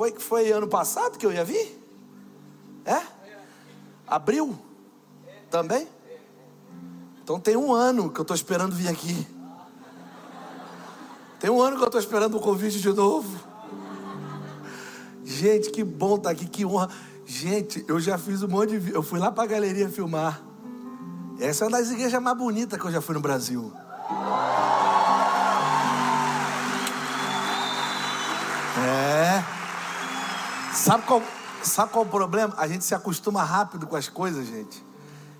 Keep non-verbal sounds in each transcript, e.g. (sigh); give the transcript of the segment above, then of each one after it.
Foi que foi ano passado que eu ia vir? É? Abril? Também? Então tem um ano que eu estou esperando vir aqui. Tem um ano que eu estou esperando o convite de novo. Gente, que bom estar tá aqui, que honra. Gente, eu já fiz um monte de. Eu fui lá para a galeria filmar. Essa é uma das igrejas mais bonitas que eu já fui no Brasil. É. Sabe qual, sabe qual é o problema? A gente se acostuma rápido com as coisas, gente.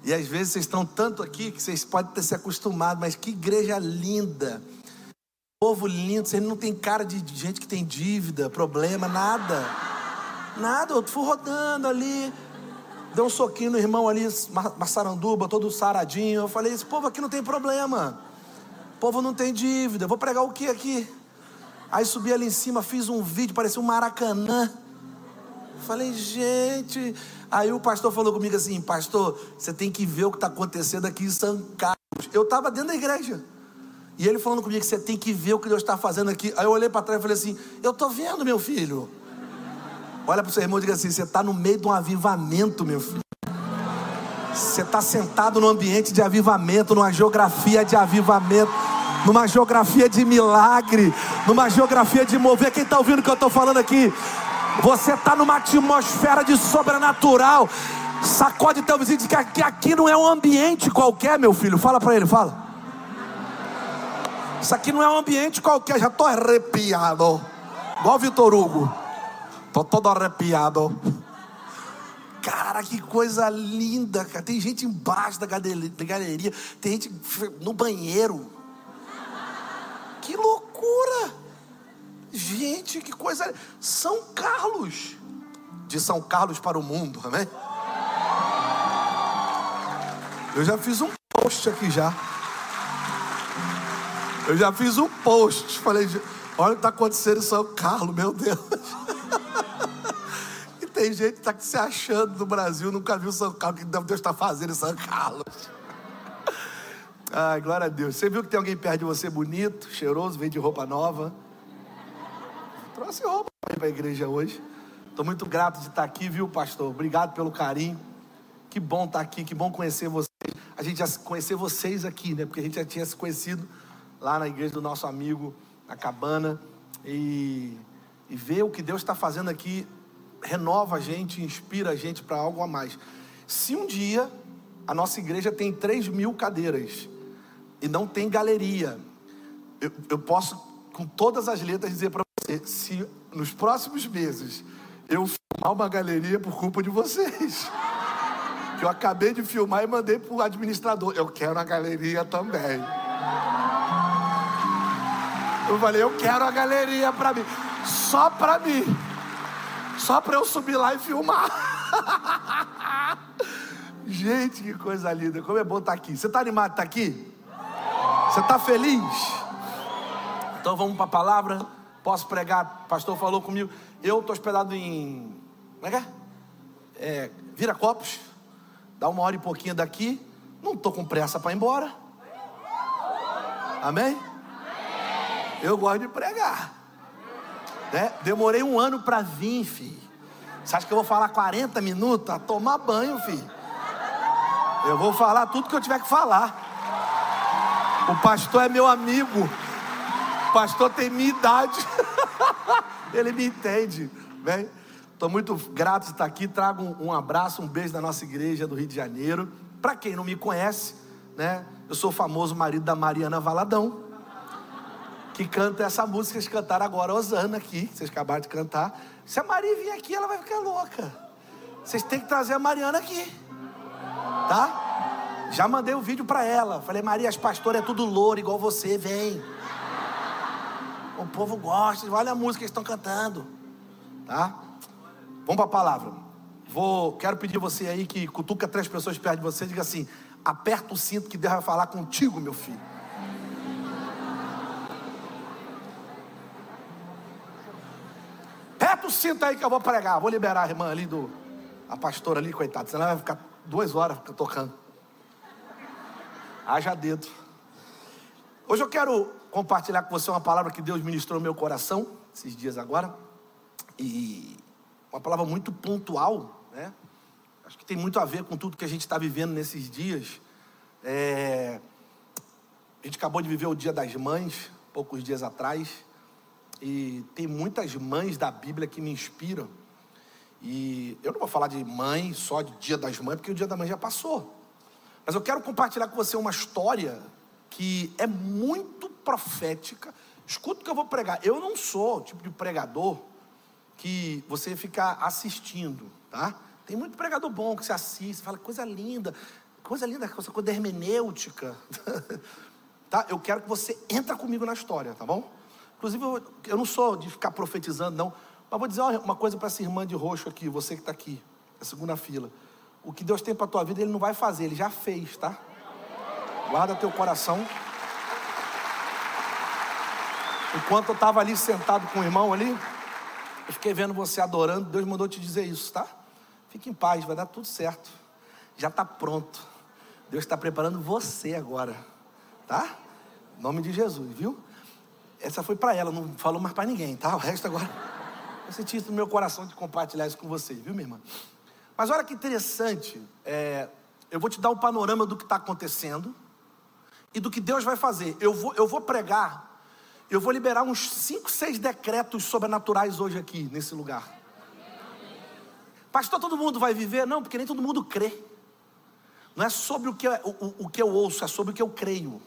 E às vezes vocês estão tanto aqui que vocês podem ter se acostumado, mas que igreja linda. Povo lindo, vocês não tem cara de gente que tem dívida, problema, nada. Nada, eu fui rodando ali, deu um soquinho no irmão ali, maçaranduba, todo saradinho. Eu falei, esse povo aqui não tem problema. Povo não tem dívida. Vou pregar o que aqui? Aí subi ali em cima, fiz um vídeo, parecia um maracanã. Falei, gente. Aí o pastor falou comigo assim: Pastor, você tem que ver o que está acontecendo aqui em São Carlos. Eu estava dentro da igreja. E ele falando comigo você tem que ver o que Deus está fazendo aqui. Aí eu olhei para trás e falei assim: Eu estou vendo, meu filho. Olha para o seu irmão e diga assim: Você está no meio de um avivamento, meu filho. Você está sentado num ambiente de avivamento, numa geografia de avivamento numa geografia de milagre, numa geografia de mover. Quem está ouvindo o que eu estou falando aqui? Você está numa atmosfera de sobrenatural. Sacode teu vizinho que aqui, aqui não é um ambiente qualquer, meu filho. Fala para ele, fala. Isso aqui não é um ambiente qualquer. Já estou arrepiado. Igual Vitor Hugo. Estou todo arrepiado. Cara, que coisa linda, cara. Tem gente embaixo da galeria, tem gente no banheiro. Que loucura! Gente, que coisa. São Carlos. De São Carlos para o mundo, amém? Eu já fiz um post aqui já. Eu já fiz um post. Falei, olha o que está acontecendo em São Carlos, meu Deus. (laughs) e tem gente que está se achando no Brasil, nunca viu São Carlos, o que Deus está fazendo em São Carlos. Ai, glória a Deus. Você viu que tem alguém perto de você bonito, cheiroso, veio de roupa nova? Trouxe roupa para a igreja hoje. Estou muito grato de estar aqui, viu, pastor? Obrigado pelo carinho. Que bom estar aqui, que bom conhecer vocês. A gente já conhecer vocês aqui, né? Porque a gente já tinha se conhecido lá na igreja do nosso amigo, na cabana. E, e ver o que Deus está fazendo aqui renova a gente, inspira a gente para algo a mais. Se um dia a nossa igreja tem 3 mil cadeiras, e não tem galeria. Eu, eu posso, com todas as letras, dizer para se nos próximos meses eu filmar uma galeria por culpa de vocês, (laughs) que eu acabei de filmar e mandei para o administrador, eu quero a galeria também. Eu falei: eu quero a galeria para mim, só para mim, só para eu subir lá e filmar. (laughs) Gente, que coisa linda. Como é bom estar aqui. Você está animado de estar aqui? Você está feliz? Então vamos para a palavra. Posso pregar? Pastor falou comigo. Eu estou hospedado em. Como é que é? é Vira Copos. Dá uma hora e pouquinho daqui. Não estou com pressa para ir embora. Amém? Eu gosto de pregar. Né? Demorei um ano para vir, filho. Você acha que eu vou falar 40 minutos? A tomar banho, filho. Eu vou falar tudo que eu tiver que falar. O pastor é meu amigo. Pastor tem minha idade. (laughs) Ele me entende. Bem, estou muito grato de estar aqui. Trago um, um abraço, um beijo da nossa igreja do Rio de Janeiro. Para quem não me conhece, né? Eu sou o famoso marido da Mariana Valadão, que canta essa música. Eles cantaram agora Osana aqui. Vocês acabaram de cantar. Se a Maria vir aqui, ela vai ficar louca. Vocês têm que trazer a Mariana aqui, tá? Já mandei o um vídeo para ela. Falei, Maria, as pastoras é tudo louro, igual você, vem. O povo gosta, olha a música que estão cantando. Tá? Vamos para a palavra. Vou, quero pedir você aí que cutuca três pessoas perto de você e diga assim: aperta o cinto que Deus vai falar contigo, meu filho. Aperta o cinto aí que eu vou pregar. Vou liberar a irmã ali do. A pastora ali, coitada. Senão ela vai ficar duas horas tocando. Haja dedo. Hoje eu quero compartilhar com você uma palavra que Deus ministrou no meu coração, esses dias agora. e uma palavra muito pontual, né? Acho que tem muito a ver com tudo que a gente está vivendo nesses dias. É... A gente acabou de viver o Dia das Mães, poucos dias atrás, e tem muitas mães da Bíblia que me inspiram. E eu não vou falar de mãe, só de Dia das Mães, porque o Dia da Mãe já passou. Mas eu quero compartilhar com você uma história que é muito profética. Escuta o que eu vou pregar. Eu não sou o tipo de pregador que você fica assistindo, tá? Tem muito pregador bom que você assiste, fala coisa linda, coisa linda, coisa, coisa hermenêutica. (laughs) tá? Eu quero que você entre comigo na história, tá bom? Inclusive, eu, eu não sou de ficar profetizando, não. Mas vou dizer uma coisa para essa irmã de roxo aqui, você que está aqui, a segunda fila. O que Deus tem para a tua vida, Ele não vai fazer, Ele já fez, tá? Guarda teu coração. Enquanto eu estava ali sentado com o irmão ali, eu fiquei vendo você adorando, Deus mandou te dizer isso, tá? Fique em paz, vai dar tudo certo. Já está pronto. Deus está preparando você agora, tá? Em nome de Jesus, viu? Essa foi para ela, não falou mais para ninguém, tá? O resto agora. (laughs) Eu senti isso no meu coração de compartilhar isso com vocês, viu, minha irmã? Mas olha que interessante, é, eu vou te dar um panorama do que está acontecendo e do que Deus vai fazer. Eu vou, eu vou pregar eu vou liberar uns 5, 6 decretos sobrenaturais hoje aqui, nesse lugar. Pastor, todo mundo vai viver? Não, porque nem todo mundo crê. Não é sobre o que, o, o que eu ouço, é sobre o que eu creio.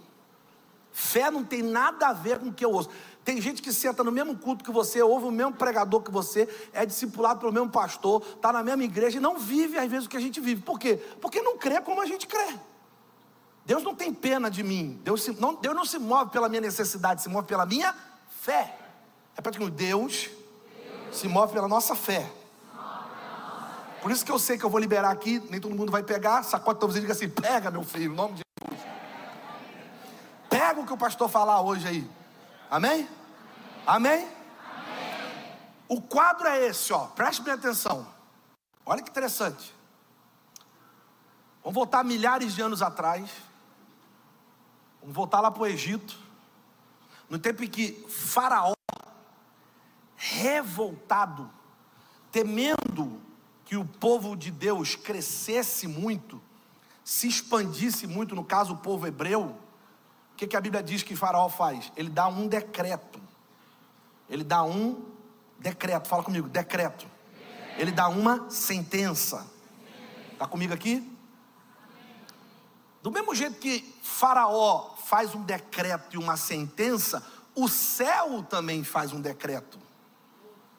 Fé não tem nada a ver com o que eu ouço. Tem gente que senta no mesmo culto que você, ouve o mesmo pregador que você, é discipulado pelo mesmo pastor, está na mesma igreja e não vive às vezes o que a gente vive. Por quê? Porque não crê como a gente crê. Deus não tem pena de mim. Deus, se, não, Deus não se move pela minha necessidade, se move pela minha fé. É praticamente Deus, Deus se move pela nossa fé. Por isso que eu sei que eu vou liberar aqui, nem todo mundo vai pegar, sacode tua e diga assim: pega, meu filho, em nome de Jesus. Pega o que o pastor falar hoje aí. Amém? Amém? Amém? O quadro é esse, ó. Preste bem atenção. Olha que interessante. Vamos voltar milhares de anos atrás. Vamos voltar lá para o Egito. No tempo em que Faraó, revoltado, temendo que o povo de Deus crescesse muito, se expandisse muito, no caso o povo hebreu, o que, que a Bíblia diz que Faraó faz? Ele dá um decreto. Ele dá um decreto, fala comigo, decreto. Ele dá uma sentença. Está comigo aqui? Do mesmo jeito que Faraó faz um decreto e uma sentença, o céu também faz um decreto.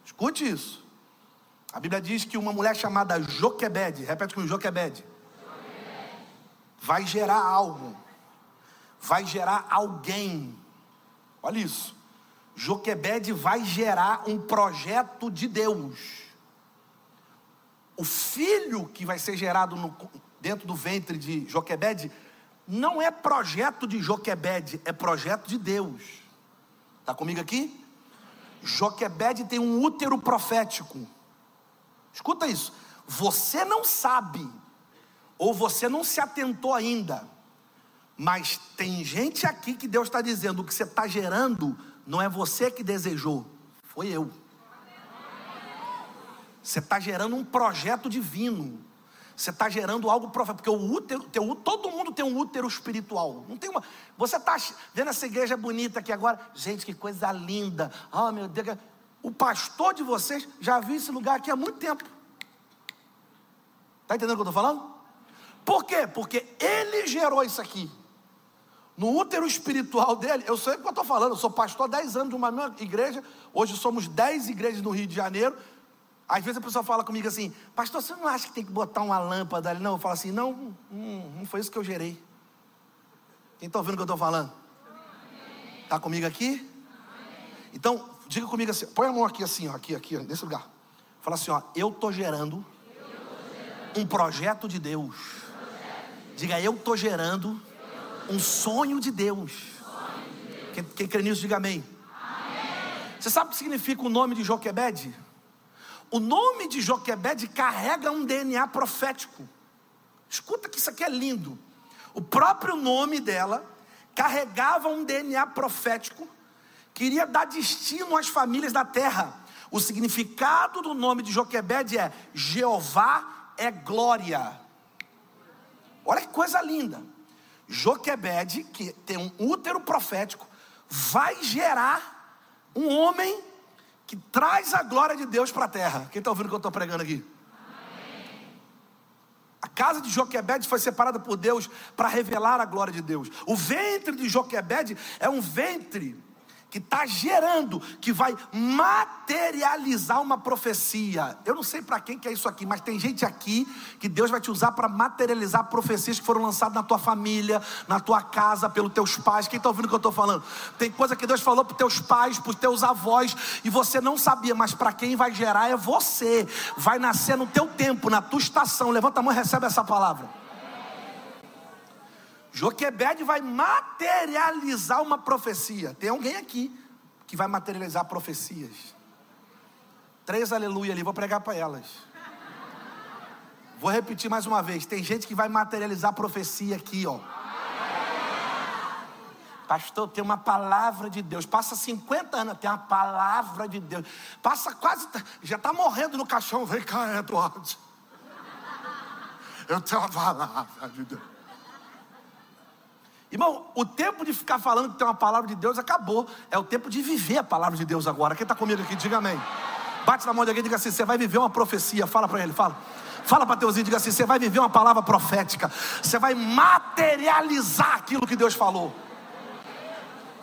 Escute isso. A Bíblia diz que uma mulher chamada Joquebede, repete comigo, Joquebede, vai gerar algo, vai gerar alguém. Olha isso. Joquebede vai gerar um projeto de Deus. O filho que vai ser gerado no, dentro do ventre de Joquebede, não é projeto de Joquebede, é projeto de Deus. Está comigo aqui? Joquebede tem um útero profético. Escuta isso. Você não sabe, ou você não se atentou ainda, mas tem gente aqui que Deus está dizendo: o que você está gerando não é você que desejou, foi eu. Você está gerando um projeto divino. Você está gerando algo profético, porque o útero, teu, todo mundo tem um útero espiritual. Não tem uma. Você está vendo essa igreja bonita aqui agora? Gente, que coisa linda. Oh, meu Deus. O pastor de vocês já viu esse lugar aqui há muito tempo. Está entendendo o que eu estou falando? Por quê? Porque ele gerou isso aqui. No útero espiritual dele, eu sei o que eu estou falando, eu sou pastor há 10 anos de uma mesma igreja, hoje somos 10 igrejas no Rio de Janeiro, às vezes a pessoa fala comigo assim, pastor, você não acha que tem que botar uma lâmpada ali? Não, eu falo assim, não, hum, não foi isso que eu gerei. Quem está ouvindo o que eu estou falando? Está comigo aqui? Então, diga comigo assim, põe a mão aqui assim, ó, aqui, aqui, nesse lugar. Fala assim, ó, eu estou gerando, um projeto de Deus. Diga, eu estou gerando um sonho de Deus. Quem, quem crê nisso, diga amém. Você sabe o que significa o nome de Joquebede? O nome de Joquebede carrega um DNA profético. Escuta que isso aqui é lindo. O próprio nome dela carregava um DNA profético que iria dar destino às famílias da terra. O significado do nome de Joquebed é Jeová é glória. Olha que coisa linda. Joquebed, que tem um útero profético, vai gerar um homem que traz a glória de Deus para a terra. Quem está ouvindo o que eu estou pregando aqui? A casa de Joquebed foi separada por Deus para revelar a glória de Deus. O ventre de Joquebed é um ventre que está gerando, que vai materializar uma profecia. Eu não sei para quem que é isso aqui, mas tem gente aqui que Deus vai te usar para materializar profecias que foram lançadas na tua família, na tua casa, pelos teus pais. Quem está ouvindo o que eu estou falando? Tem coisa que Deus falou para teus pais, para teus avós, e você não sabia, mas para quem vai gerar é você. Vai nascer no teu tempo, na tua estação. Levanta a mão e recebe essa palavra. Joquebed vai materializar uma profecia. Tem alguém aqui que vai materializar profecias. Três aleluia ali, vou pregar para elas. Vou repetir mais uma vez. Tem gente que vai materializar profecia aqui, ó. Pastor, tem uma palavra de Deus. Passa 50 anos, tem uma palavra de Deus. Passa quase, já está morrendo no caixão. Vem cá, Eduardo. Eu tenho uma palavra de Deus. Irmão, o tempo de ficar falando que tem uma palavra de Deus acabou. É o tempo de viver a palavra de Deus agora. Quem está comigo aqui, diga amém. Bate na mão de alguém e diga assim: você vai viver uma profecia. Fala para ele, fala. Fala para teuzinho, diga assim: você vai viver uma palavra profética. Você vai materializar aquilo que Deus falou.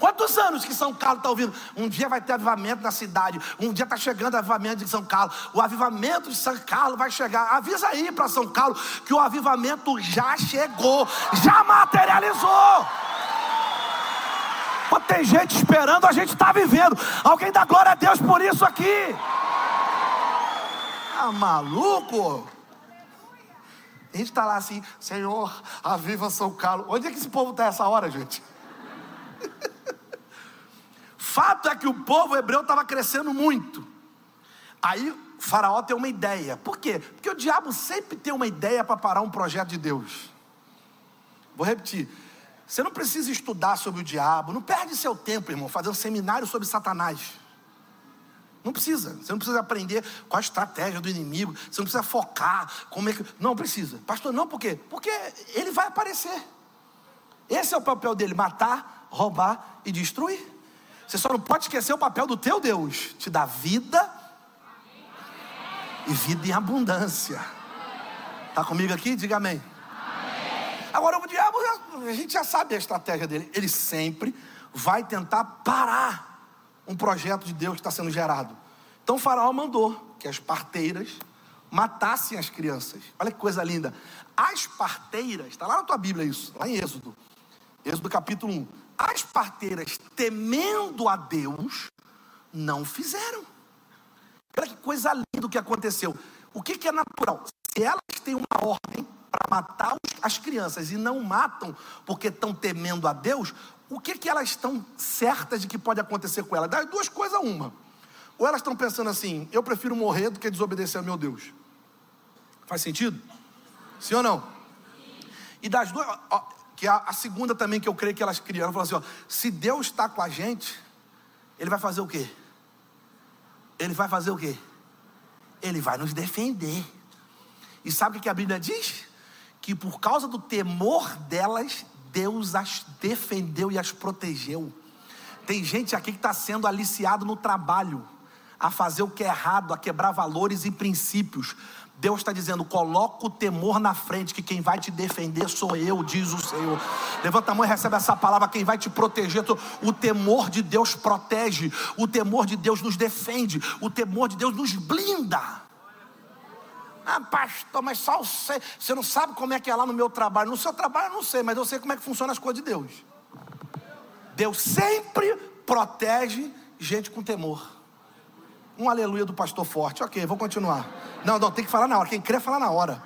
Quantos anos que São Carlos está ouvindo? Um dia vai ter avivamento na cidade. Um dia está chegando o avivamento de São Carlos. O avivamento de São Carlos vai chegar. Avisa aí para São Carlos que o avivamento já chegou, já materializou. Quando tem gente esperando, a gente está vivendo. Alguém dá glória a Deus por isso aqui. Ah, maluco? A gente está lá assim, Senhor, aviva São Carlos. Onde é que esse povo está essa hora, gente? (laughs) Fato é que o povo hebreu estava crescendo muito. Aí Faraó tem uma ideia. Por quê? Porque o diabo sempre tem uma ideia para parar um projeto de Deus. Vou repetir. Você não precisa estudar sobre o diabo, não perde seu tempo, irmão, fazer um seminário sobre Satanás. Não precisa. Você não precisa aprender qual a estratégia do inimigo. Você não precisa focar. Como é que. Não precisa. Pastor, não, por quê? Porque ele vai aparecer. Esse é o papel dele: matar, roubar e destruir. Você só não pode esquecer o papel do teu Deus: te dar vida e vida em abundância. Está comigo aqui? Diga amém. Agora, o diabo, a gente já sabe a estratégia dele. Ele sempre vai tentar parar um projeto de Deus que está sendo gerado. Então, o Faraó mandou que as parteiras matassem as crianças. Olha que coisa linda. As parteiras, está lá na tua Bíblia isso, lá em Êxodo. Êxodo capítulo 1 as parteiras, temendo a Deus, não fizeram. Olha que coisa linda que aconteceu. O que, que é natural? Se elas têm uma ordem para matar as crianças e não matam porque estão temendo a Deus, o que, que elas estão certas de que pode acontecer com elas? Das duas coisas, uma. Ou elas estão pensando assim: eu prefiro morrer do que desobedecer ao meu Deus. Faz sentido? Sim ou não? E das duas, que a, a segunda também que eu creio que elas criaram, falou assim: ó, se Deus está com a gente, Ele vai fazer o quê? Ele vai fazer o quê? Ele vai nos defender. E sabe o que a Bíblia diz? Que por causa do temor delas, Deus as defendeu e as protegeu. Tem gente aqui que está sendo aliciado no trabalho, a fazer o que é errado, a quebrar valores e princípios, Deus está dizendo: coloca o temor na frente, que quem vai te defender sou eu, diz o Senhor. Levanta a mão e recebe essa palavra: quem vai te proteger. O temor de Deus protege, o temor de Deus nos defende, o temor de Deus nos blinda. Ah, pastor, mas só você, você não sabe como é que é lá no meu trabalho. No seu trabalho eu não sei, mas eu sei como é que funciona as coisas de Deus. Deus sempre protege gente com temor. Um aleluia do pastor forte. Ok, vou continuar. Não, não, tem que falar na hora. Quem crê, fala na hora.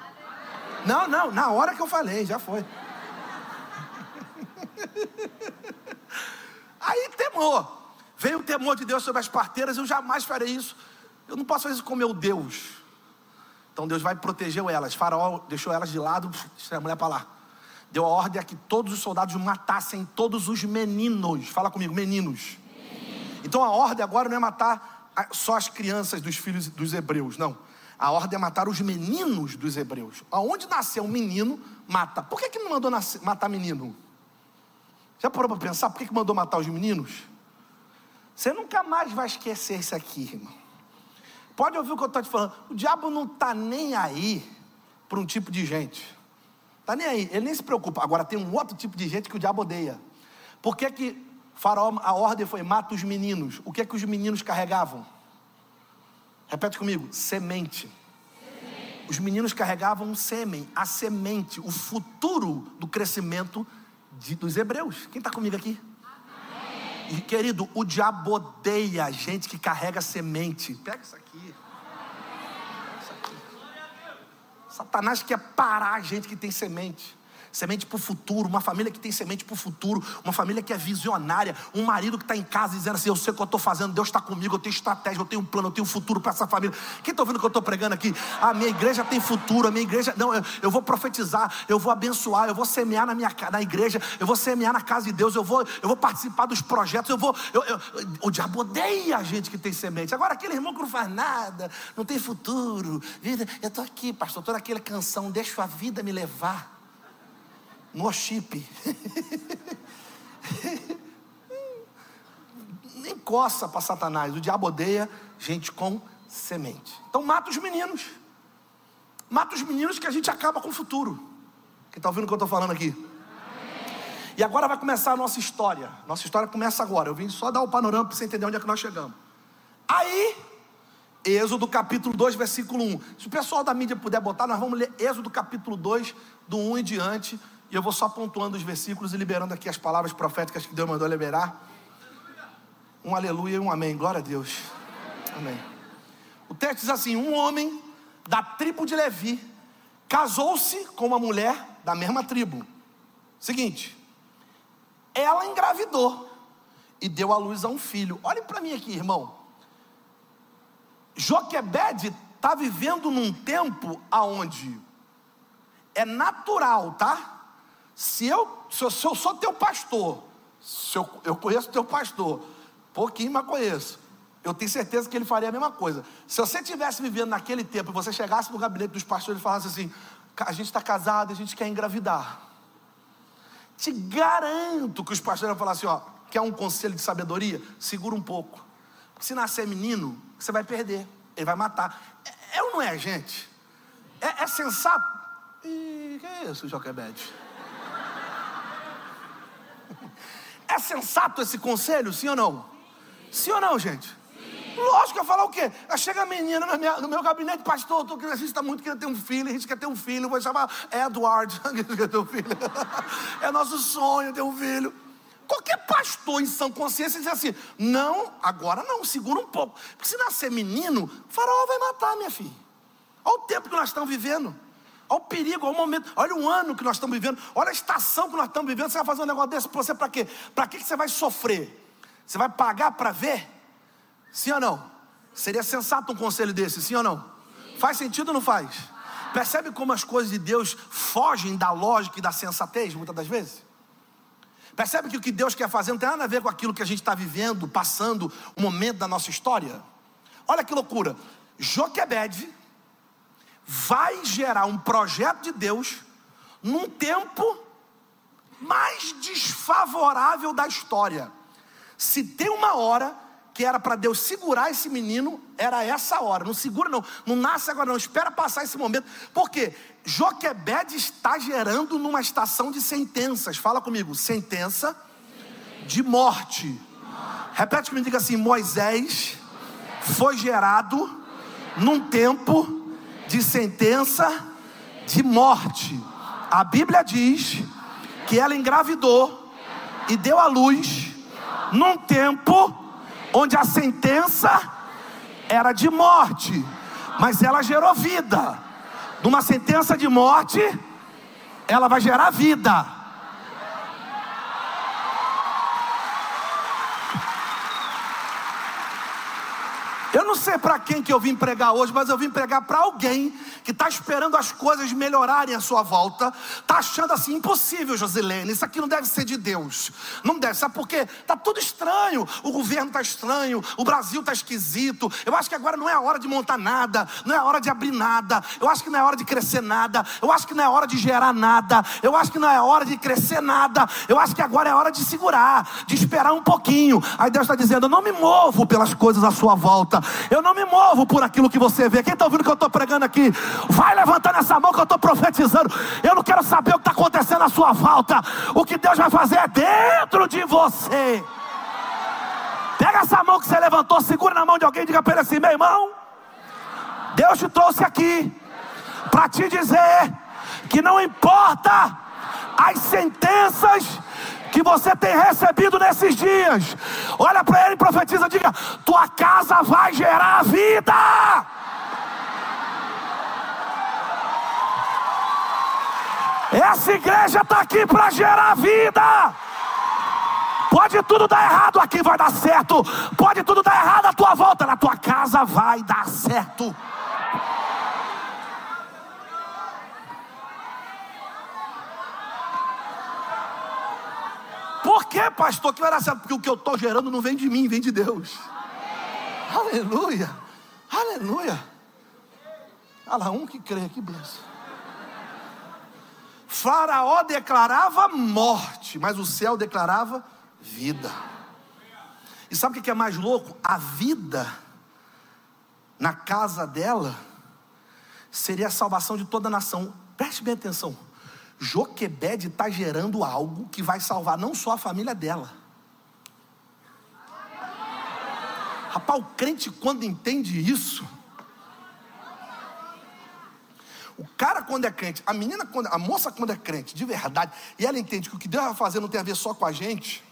Não, não, na hora que eu falei, já foi. (laughs) Aí temor. Veio o temor de Deus sobre as parteiras, eu jamais farei isso. Eu não posso fazer isso com meu Deus. Então Deus vai proteger elas. Faraó deixou elas de lado, deixa a mulher para lá. Deu a ordem a que todos os soldados matassem todos os meninos. Fala comigo, meninos. Então a ordem agora não é matar só as crianças dos filhos dos hebreus, não. A ordem é matar os meninos dos hebreus. Aonde nasceu um menino, mata. Por que, que não mandou nascer, matar menino? Já parou para pensar por que, que mandou matar os meninos? Você nunca mais vai esquecer isso aqui, irmão. Pode ouvir o que eu estou te falando. O diabo não está nem aí para um tipo de gente. Está nem aí, ele nem se preocupa. Agora tem um outro tipo de gente que o diabo odeia. Por que, que faraó, a ordem foi mata os meninos? O que é que os meninos carregavam? Repete comigo: semente. semente. Os meninos carregavam um sêmen, a semente, o futuro do crescimento de, dos hebreus. Quem está comigo aqui? E, querido, o diabo odeia a gente que carrega semente. Pega isso aqui. Pega isso aqui. Satanás quer parar a gente que tem semente semente para o futuro, uma família que tem semente para o futuro, uma família que é visionária, um marido que está em casa dizendo assim: Eu sei o que eu estou fazendo, Deus está comigo, eu tenho estratégia, eu tenho um plano, eu tenho um futuro para essa família. Quem está ouvindo o que eu estou pregando aqui? A minha igreja tem futuro, a minha igreja, não, eu, eu, vou profetizar, eu vou abençoar, eu vou semear na minha na igreja, eu vou semear na casa de Deus, eu vou, eu vou participar dos projetos, eu vou. Eu, eu, o diabo odeia a gente que tem semente. Agora, aquele irmão que não faz nada, não tem futuro, eu estou aqui, pastor, estou naquela canção, deixa a vida me levar no chip. Nem coça para Satanás. O diabo odeia gente com semente. Então mata os meninos. Mata os meninos que a gente acaba com o futuro. Quem está ouvindo o que eu estou falando aqui? E agora vai começar a nossa história. Nossa história começa agora. Eu vim só dar o panorama para você entender onde é que nós chegamos. Aí, Êxodo capítulo 2, versículo 1. Se o pessoal da mídia puder botar, nós vamos ler Êxodo capítulo 2, do 1 em diante. E eu vou só pontuando os versículos e liberando aqui as palavras proféticas que Deus mandou liberar. Um aleluia e um amém. Glória a Deus. Amém. O texto diz assim: Um homem da tribo de Levi casou-se com uma mulher da mesma tribo. Seguinte, ela engravidou e deu à luz a um filho. Olhem para mim aqui, irmão. Joquebede está vivendo num tempo aonde é natural, tá? Se eu, se eu, sou teu pastor, se eu, eu conheço teu pastor, pouquinho, mas conheço. Eu tenho certeza que ele faria a mesma coisa. Se você estivesse vivendo naquele tempo e você chegasse no gabinete dos pastores e falasse assim: a gente está casado, a gente quer engravidar. Te garanto que os pastores vão falar assim: ó, quer um conselho de sabedoria? Segura um pouco. Se nascer menino, você vai perder, ele vai matar. É, é ou não é, gente? É, é sensato? Ih, que é isso, Joquebede? É sensato esse conselho, sim ou não? Sim ou não, gente? Sim. Lógico eu falar o quê? Chega a menina minha, no meu gabinete, pastor, tô, a gente está muito querendo ter um filho, a gente quer ter um filho, vou chamar Edward, (laughs) quer ter um filho. É nosso sonho ter um filho. Qualquer pastor em sã consciência diz assim: não, agora não, segura um pouco. Porque se nascer menino, o faraó vai matar, minha filha. Olha o tempo que nós estamos vivendo. Olha o perigo, olha o momento, olha o ano que nós estamos vivendo, olha a estação que nós estamos vivendo. Você vai fazer um negócio desse para você para quê? Para que você vai sofrer? Você vai pagar para ver? Sim ou não? Seria sensato um conselho desse, sim ou não? Sim. Faz sentido ou não faz? Percebe como as coisas de Deus fogem da lógica e da sensatez, muitas das vezes? Percebe que o que Deus quer fazer não tem nada a ver com aquilo que a gente está vivendo, passando, o momento da nossa história? Olha que loucura. Joquebed, vai gerar um projeto de Deus num tempo mais desfavorável da história. Se tem uma hora que era para Deus segurar esse menino, era essa hora. Não segura, não, não nasce agora, não. Espera passar esse momento. Porque Joquebed está gerando numa estação de sentenças. Fala comigo, sentença de morte. Repete comigo, diga assim: Moisés foi gerado num tempo de sentença de morte. A Bíblia diz que ela engravidou e deu à luz num tempo onde a sentença era de morte, mas ela gerou vida. Numa sentença de morte, ela vai gerar vida. Não sei para quem que eu vim pregar hoje, mas eu vim pregar para alguém que está esperando as coisas melhorarem à sua volta, está achando assim impossível, Josilene, isso aqui não deve ser de Deus, não deve, sabe por quê? Está tudo estranho, o governo está estranho, o Brasil está esquisito. Eu acho que agora não é a hora de montar nada, não é a hora de abrir nada, eu acho que não é a hora de crescer nada, eu acho que não é a hora de gerar nada, eu acho que não é a hora de crescer nada, eu acho que agora é a hora de segurar, de esperar um pouquinho. Aí Deus está dizendo: Eu não me movo pelas coisas à sua volta, eu não me movo por aquilo que você vê. Quem está ouvindo que eu estou pregando aqui? Vai levantando essa mão que eu estou profetizando. Eu não quero saber o que está acontecendo à sua volta. O que Deus vai fazer é dentro de você. Pega essa mão que você levantou, segura na mão de alguém e diga para ele assim: meu irmão, Deus te trouxe aqui para te dizer que não importa as sentenças que você tem recebido nesses dias. Olha para ele e profetiza, diga: tua casa vai gerar vida. Essa igreja está aqui para gerar vida. Pode tudo dar errado, aqui vai dar certo. Pode tudo dar errado à tua volta, na tua casa vai dar certo. Por que, pastor, que certo? Porque o que eu estou gerando não vem de mim, vem de Deus. Amém. Aleluia, aleluia. Olha lá, um que crê, que benção. Faraó declarava morte, mas o céu declarava vida. E sabe o que é mais louco? A vida na casa dela seria a salvação de toda a nação. Preste bem atenção. Joquebede está gerando algo que vai salvar não só a família dela. Rapaz, o crente quando entende isso, o cara quando é crente, a menina quando, a moça quando é crente, de verdade, e ela entende que o que Deus vai fazer não tem a ver só com a gente,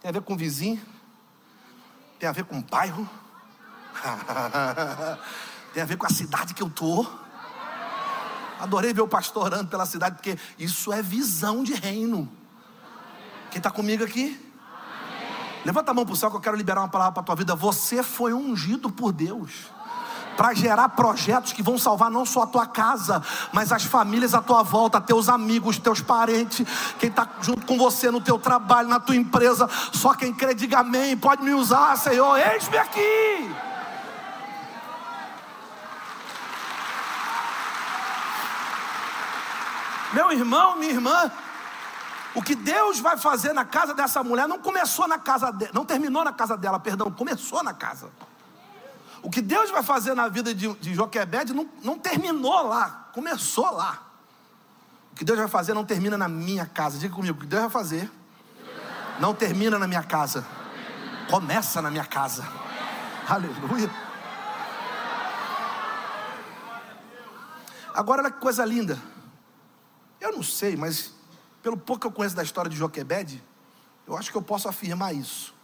tem a ver com o vizinho, tem a ver com o bairro, (laughs) tem a ver com a cidade que eu estou. Adorei ver o pastor orando pela cidade, porque isso é visão de reino. Quem está comigo aqui? Levanta a mão para o céu que eu quero liberar uma palavra para a tua vida. Você foi ungido por Deus para gerar projetos que vão salvar não só a tua casa, mas as famílias à tua volta, teus amigos, teus parentes, quem está junto com você no teu trabalho, na tua empresa. Só quem crê, diga amém. Pode me usar, Senhor. Eis-me aqui. Meu irmão, minha irmã, o que Deus vai fazer na casa dessa mulher não começou na casa dela, não terminou na casa dela, perdão, começou na casa. O que Deus vai fazer na vida de, de Joquebede não, não terminou lá, começou lá. O que Deus vai fazer não termina na minha casa. Diga comigo, o que Deus vai fazer não termina na minha casa, começa na minha casa. Aleluia. Agora olha que coisa linda. Eu não sei, mas pelo pouco que eu conheço da história de Joquebede, eu acho que eu posso afirmar isso.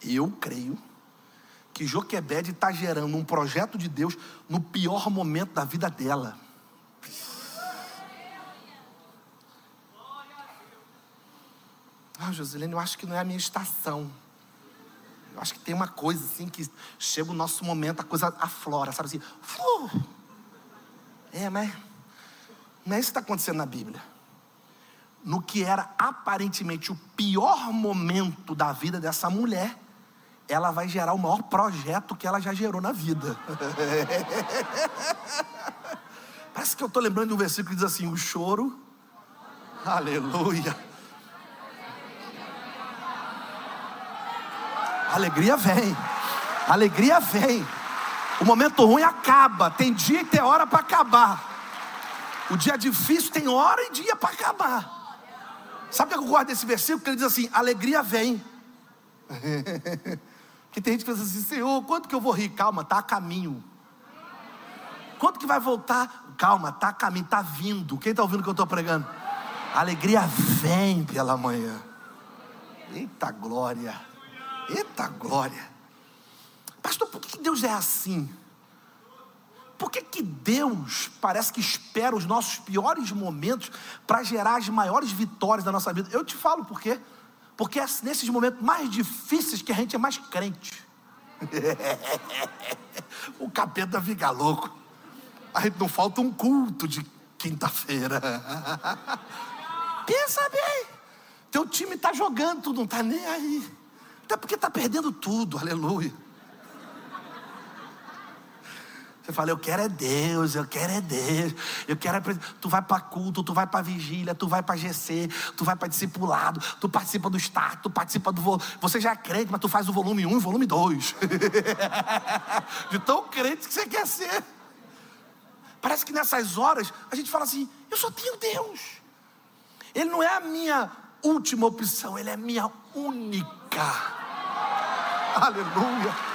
Eu creio que Joquebede está gerando um projeto de Deus no pior momento da vida dela. Ah, Josilene, eu acho que não é a minha estação. Eu acho que tem uma coisa assim que chega o nosso momento, a coisa aflora, sabe assim? É, mas não é isso que está acontecendo na Bíblia. No que era aparentemente o pior momento da vida dessa mulher, ela vai gerar o maior projeto que ela já gerou na vida. (laughs) Parece que eu estou lembrando de um versículo que diz assim: o choro, aleluia. Alegria vem, alegria vem. O momento ruim acaba, tem dia e tem hora para acabar. O dia difícil tem hora e dia para acabar. Sabe o que eu gosto desse versículo? Que ele diz assim: alegria vem. (laughs) que tem gente que pensa assim: Senhor, quanto que eu vou rir? Calma, está a caminho. Quanto que vai voltar? Calma, está a caminho, está vindo. Quem está ouvindo o que eu estou pregando? alegria vem pela manhã. Eita glória. Eita glória. Pastor, por que Deus é assim? Por que, que Deus parece que espera os nossos piores momentos para gerar as maiores vitórias da nossa vida? Eu te falo por quê. Porque é nesses momentos mais difíceis que a gente é mais crente. (laughs) o capeta fica louco. Aí não falta um culto de quinta-feira. (laughs) Pensa bem. Teu time está jogando, tu não está nem aí. Até porque está perdendo tudo, aleluia. Você fala, eu quero é Deus, eu quero é Deus, eu quero é... Tu vai para culto, tu vai para vigília, tu vai para GC, tu vai para discipulado, tu participa do start, tu participa do... Você já é crente, mas tu faz o volume 1 e o volume 2. (laughs) De tão crente que você quer ser. Parece que nessas horas a gente fala assim, eu só tenho Deus. Ele não é a minha última opção, ele é a minha única. (laughs) Aleluia.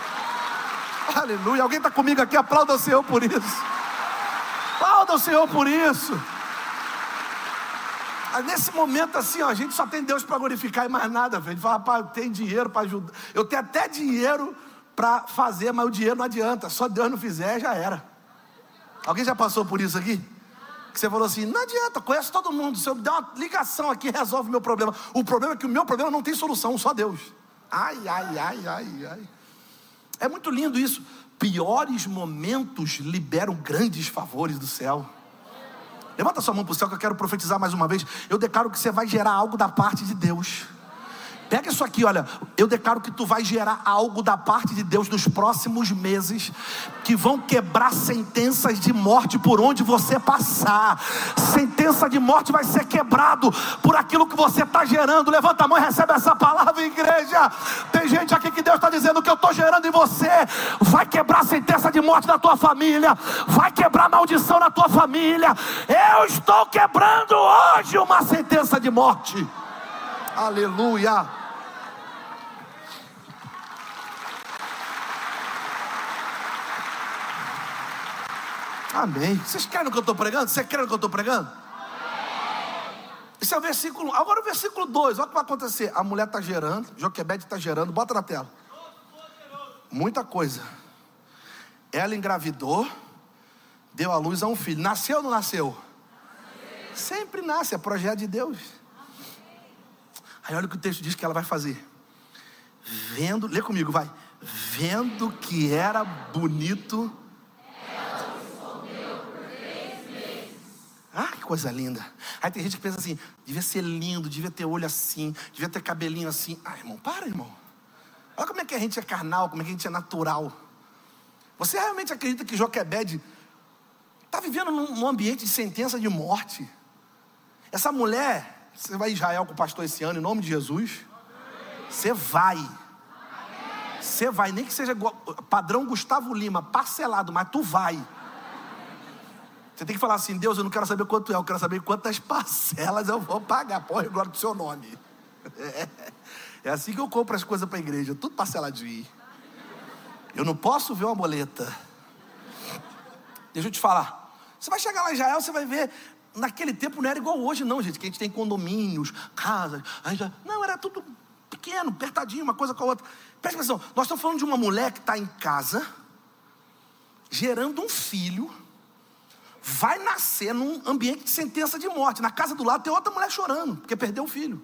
Aleluia. Alguém está comigo aqui? Aplauda o Senhor por isso. Aplauda o Senhor por isso. Nesse momento assim, ó, a gente só tem Deus para glorificar e mais nada, velho. Fala, pai, eu tenho dinheiro para ajudar. Eu tenho até dinheiro para fazer, mas o dinheiro não adianta. Só Deus não fizer, já era. Alguém já passou por isso aqui? Que você falou assim: não adianta, conhece todo mundo. Se eu der uma ligação aqui, resolve o meu problema. O problema é que o meu problema não tem solução, só Deus. Ai, ai, ai, ai, ai. É muito lindo isso. Piores momentos liberam grandes favores do céu. Levanta sua mão para o céu que eu quero profetizar mais uma vez. Eu declaro que você vai gerar algo da parte de Deus. Pega isso aqui, olha. Eu declaro que tu vai gerar algo da parte de Deus nos próximos meses que vão quebrar sentenças de morte por onde você passar. Sentença de morte vai ser quebrado por aquilo que você está gerando. Levanta a mão e recebe essa palavra, igreja. Tem gente aqui que Deus está dizendo que eu estou gerando em você. Vai quebrar sentença de morte na tua família. Vai quebrar maldição na tua família. Eu estou quebrando hoje uma sentença de morte. Aleluia. Amém. Vocês querem o que eu estou pregando? Você quer o que eu estou pregando? Esse é o versículo. Agora o versículo 2. Olha o que vai acontecer. A mulher está gerando, Joquebede está gerando. Bota na tela. Muita coisa. Ela engravidou, deu à luz a um filho. Nasceu ou não nasceu? Sempre nasce, é projeto de Deus. Aí olha o que o texto diz que ela vai fazer. Vendo, lê comigo, vai. Vendo que era bonito. Ah, que coisa linda. Aí tem gente que pensa assim: devia ser lindo, devia ter olho assim, devia ter cabelinho assim. Ah, irmão, para, irmão. Olha como é que a gente é carnal, como é que a gente é natural. Você realmente acredita que Joquebed está vivendo num ambiente de sentença de morte? Essa mulher você vai a Israel com o pastor esse ano, em nome de Jesus? Você vai. Você vai, nem que seja padrão Gustavo Lima, parcelado, mas tu vai. Você tem que falar assim: Deus, eu não quero saber quanto é, eu quero saber quantas (laughs) parcelas eu vou pagar. Porra, glória do seu nome. É, é assim que eu compro as coisas para a igreja, tudo parceladinho. Eu não posso ver uma boleta. Deixa eu te falar. Você vai chegar lá em Israel, você vai ver naquele tempo não era igual hoje, não, gente, que a gente tem condomínios, casas. Já... Não, era tudo pequeno, apertadinho, uma coisa com a outra. Presta atenção, nós estamos falando de uma mulher que está em casa, gerando um filho, vai nascer num ambiente de sentença de morte. Na casa do lado tem outra mulher chorando, porque perdeu o filho.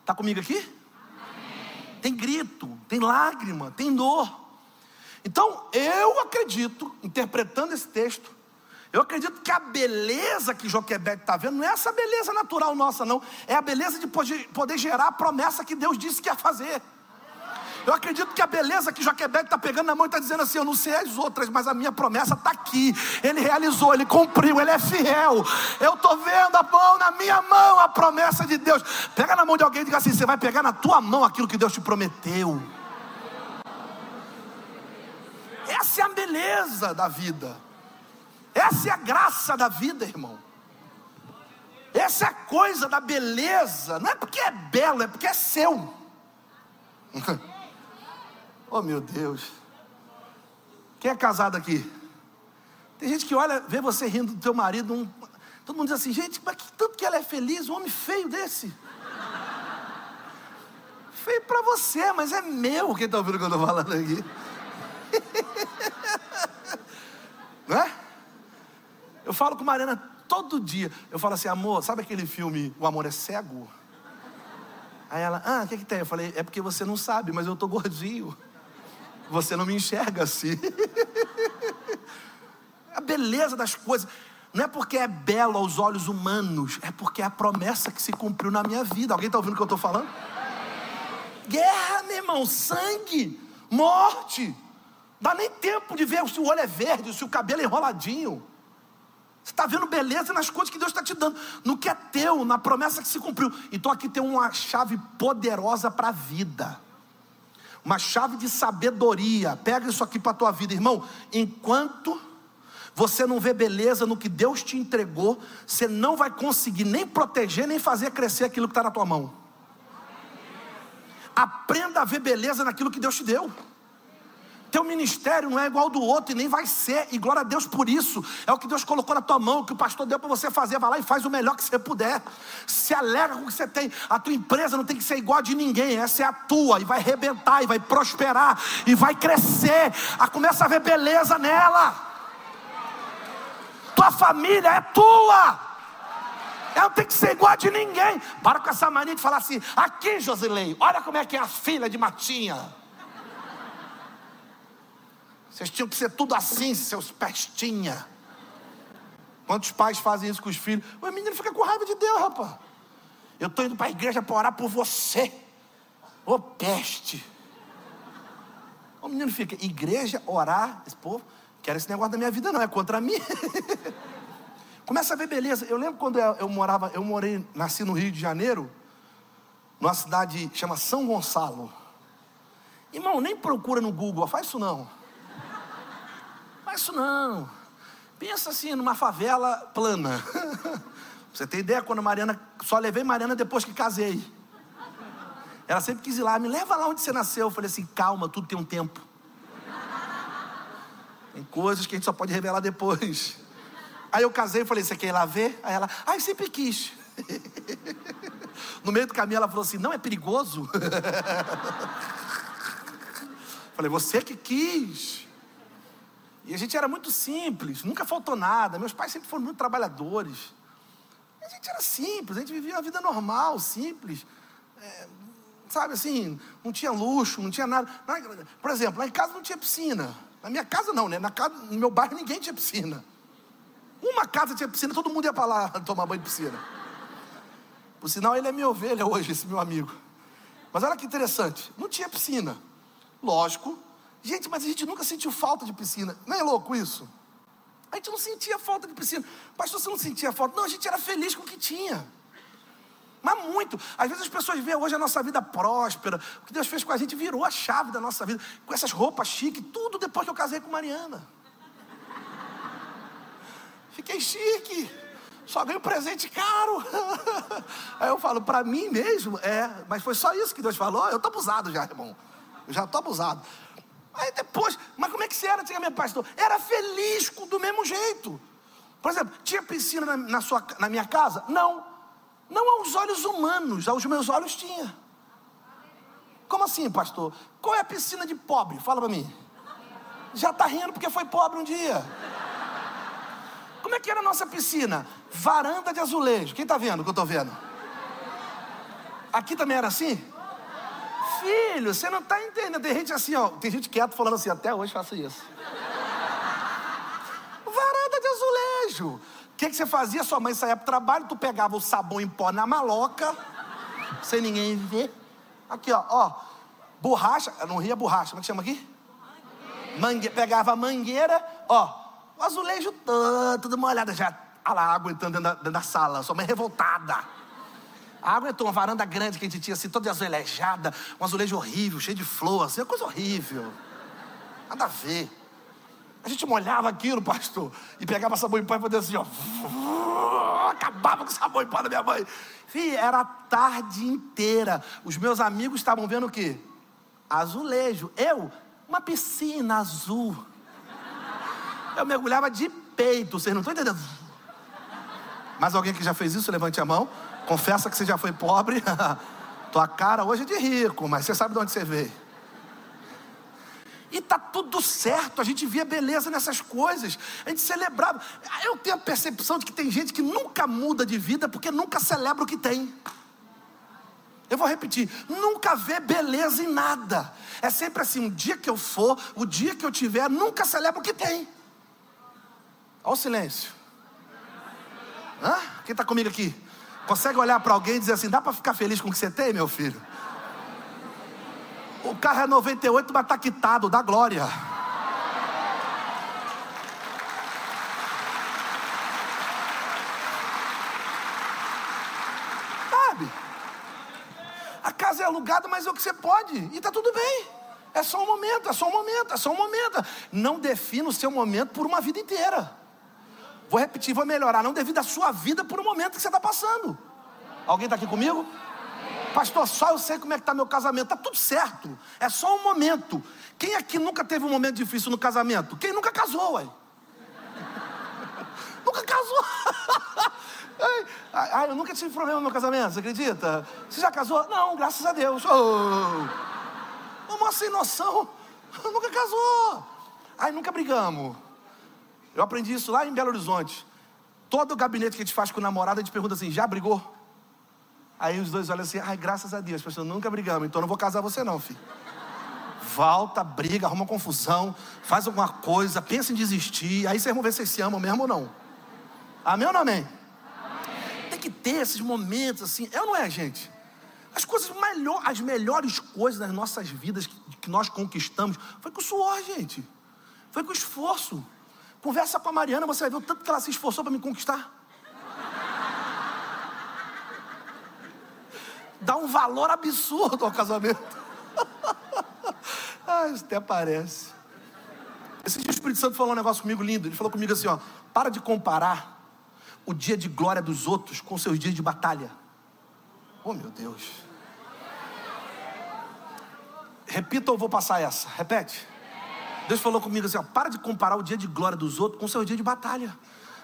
Está comigo aqui? Amém. Tem grito, tem lágrima, tem dor. Então, eu acredito, interpretando esse texto, eu acredito que a beleza que Joquebed está vendo não é essa beleza natural nossa, não. É a beleza de poder gerar a promessa que Deus disse que ia fazer. Eu acredito que a beleza que Joquebed está pegando na mão e está dizendo assim: Eu não sei as outras, mas a minha promessa está aqui. Ele realizou, ele cumpriu, ele é fiel. Eu estou vendo a mão na minha mão, a promessa de Deus. Pega na mão de alguém e diga assim: Você vai pegar na tua mão aquilo que Deus te prometeu. Essa é a beleza da vida. Essa é a graça da vida, irmão. Essa é a coisa da beleza. Não é porque é belo, é porque é seu. (laughs) oh meu Deus. Quem é casado aqui? Tem gente que olha, vê você rindo do teu marido. Um... todo mundo diz assim, gente, mas que tanto que ela é feliz, um homem feio desse. (laughs) feio para você, mas é meu. Quem está ouvindo o que eu estou falando aqui? (laughs) Não é? Eu falo com Mariana todo dia. Eu falo assim, amor, sabe aquele filme O Amor é Cego? Aí ela, ah, o que, que tem? Eu falei, é porque você não sabe, mas eu tô gordinho. Você não me enxerga assim. (laughs) a beleza das coisas. Não é porque é belo aos olhos humanos, é porque é a promessa que se cumpriu na minha vida. Alguém está ouvindo o que eu estou falando? Guerra, meu irmão, sangue, morte. Dá nem tempo de ver se o olho é verde, se o cabelo é enroladinho. Você está vendo beleza nas coisas que Deus está te dando, no que é teu, na promessa que se cumpriu. Então aqui tem uma chave poderosa para a vida, uma chave de sabedoria. Pega isso aqui para a tua vida, irmão. Enquanto você não vê beleza no que Deus te entregou, você não vai conseguir nem proteger, nem fazer crescer aquilo que está na tua mão. Aprenda a ver beleza naquilo que Deus te deu. Teu ministério não é igual ao do outro e nem vai ser, e glória a Deus por isso. É o que Deus colocou na tua mão, o que o pastor deu para você fazer. Vai lá e faz o melhor que você puder. Se alegra com o que você tem. A tua empresa não tem que ser igual a de ninguém, essa é a tua, e vai arrebentar, e vai prosperar, e vai crescer. A começa a ver beleza nela. Tua família é tua. Ela tem que ser igual a de ninguém. Para com essa mania de falar assim: aqui, Josilei, olha como é que é a filha de Matinha. Vocês tinham que ser tudo assim, seus pestinha. Quantos pais fazem isso com os filhos? O menino fica com raiva de Deus, rapaz. Eu estou indo para a igreja para orar por você. Ô peste. O menino fica, igreja, orar, esse povo, quero esse negócio da minha vida, não, é contra mim. (laughs) Começa a ver beleza. Eu lembro quando eu, eu morava, eu morei, nasci no Rio de Janeiro, numa cidade chama São Gonçalo. Irmão, nem procura no Google, faz isso não. Isso não. Pensa assim, numa favela plana. (laughs) Você tem ideia quando Mariana. Só levei Mariana depois que casei. Ela sempre quis ir lá, me leva lá onde você nasceu. Eu falei assim, calma, tudo tem um tempo. Tem coisas que a gente só pode revelar depois. Aí eu casei e falei, você quer ir lá ver? Aí ela, ai, sempre quis. No meio do caminho ela falou assim, não é perigoso? (laughs) Falei, você que quis. E a gente era muito simples, nunca faltou nada. Meus pais sempre foram muito trabalhadores. A gente era simples, a gente vivia uma vida normal, simples. É, sabe assim, não tinha luxo, não tinha nada. Por exemplo, lá em casa não tinha piscina. Na minha casa não, né? Na casa, no meu bairro ninguém tinha piscina. Uma casa tinha piscina, todo mundo ia para lá (laughs) tomar banho de piscina. Por sinal, ele é minha ovelha hoje, esse meu amigo. Mas olha que interessante, não tinha piscina. Lógico, Gente, mas a gente nunca sentiu falta de piscina. Não é louco isso? A gente não sentia falta de piscina. Pastor, você não sentia falta? Não, a gente era feliz com o que tinha. Mas muito. Às vezes as pessoas veem hoje a nossa vida próspera. O que Deus fez com a gente virou a chave da nossa vida. Com essas roupas chiques, tudo depois que eu casei com Mariana. Fiquei chique. Só ganho presente caro. (laughs) Aí eu falo, para mim mesmo, é, mas foi só isso que Deus falou. Eu estou abusado já, irmão. Eu já estou abusado. Aí depois, mas como é que você era antigamente, pastor? Era feliz do mesmo jeito. Por exemplo, tinha piscina na, na, sua, na minha casa? Não. Não aos olhos humanos, aos meus olhos tinha. Como assim, pastor? Qual é a piscina de pobre? Fala para mim. Já está rindo porque foi pobre um dia. Como é que era a nossa piscina? Varanda de azulejo. Quem está vendo o que eu estou vendo? Aqui também era assim? Filho, você não está entendendo. Tem gente assim, ó, tem gente quieto falando assim, até hoje faço isso. Varanda de azulejo. O que, que você fazia? Sua mãe saía para o trabalho, tu pegava o sabão em pó na maloca, sem ninguém ver. Aqui, ó, ó, borracha, não ria borracha, como é que chama aqui? Mangueira. Pegava a mangueira, ó, o azulejo todo, tudo molhado, já, olha lá, água entrando dentro da, dentro da sala, sua mãe revoltada. A água entrou, uma varanda grande que a gente tinha assim, toda azulejada, um azulejo horrível, cheio de flor, assim, uma coisa horrível. Nada a ver. A gente molhava aquilo, pastor, e pegava sabão em pó e fazia assim, ó. Acabava com o sabão em pó da minha mãe. Fih, era a tarde inteira. Os meus amigos estavam vendo o quê? Azulejo. Eu, uma piscina azul. Eu mergulhava de peito, vocês não estão entendendo? Mas alguém que já fez isso, levante a mão. Confessa que você já foi pobre. (laughs) Tua cara hoje é de rico, mas você sabe de onde você veio. E tá tudo certo, a gente via beleza nessas coisas, a gente celebrava. Eu tenho a percepção de que tem gente que nunca muda de vida porque nunca celebra o que tem. Eu vou repetir: nunca vê beleza em nada. É sempre assim: o dia que eu for, o dia que eu tiver, nunca celebra o que tem. Olha o silêncio. Hã? Quem está comigo aqui? Consegue olhar para alguém e dizer assim: dá para ficar feliz com o que você tem, meu filho? O carro é 98, mas está quitado, dá glória. Sabe? A casa é alugada, mas é o que você pode, e está tudo bem. É só um momento, é só um momento, é só um momento. Não defina o seu momento por uma vida inteira. Vou repetir, vou melhorar. Não devido a sua vida por um momento que você está passando. Alguém está aqui comigo? Pastor, só eu sei como é que está meu casamento. Está tudo certo. É só um momento. Quem aqui nunca teve um momento difícil no casamento? Quem nunca casou, ué? nunca casou. ai, eu nunca tive problema no meu casamento, você acredita? Você já casou? Não, graças a Deus. Oh, uma sem noção. nunca casou. Ai, nunca brigamos. Eu aprendi isso lá em Belo Horizonte. Todo o gabinete que a gente faz com o namorado, a gente pergunta assim: já brigou? Aí os dois olham assim: ai, graças a Deus, pessoal, nunca brigamos, então não vou casar você, não, filho. Volta, briga, arruma confusão, faz alguma coisa, pensa em desistir, aí vocês vão ver se vocês se amam mesmo ou não. Amém ou não amém? amém? Tem que ter esses momentos assim, é ou não é, gente? As coisas melhor, as melhores coisas das nossas vidas que, que nós conquistamos foi com o suor, gente. Foi com o esforço. Conversa com a Mariana, você vai ver o tanto que ela se esforçou para me conquistar. Dá um valor absurdo ao casamento. (laughs) ah, isso até parece. Esse dia o Espírito Santo falou um negócio comigo lindo. Ele falou comigo assim: ó, para de comparar o dia de glória dos outros com seus dias de batalha. Oh meu Deus. Repita ou vou passar essa? Repete. Deus falou comigo assim: ó, para de comparar o dia de glória dos outros com o seu dia de batalha.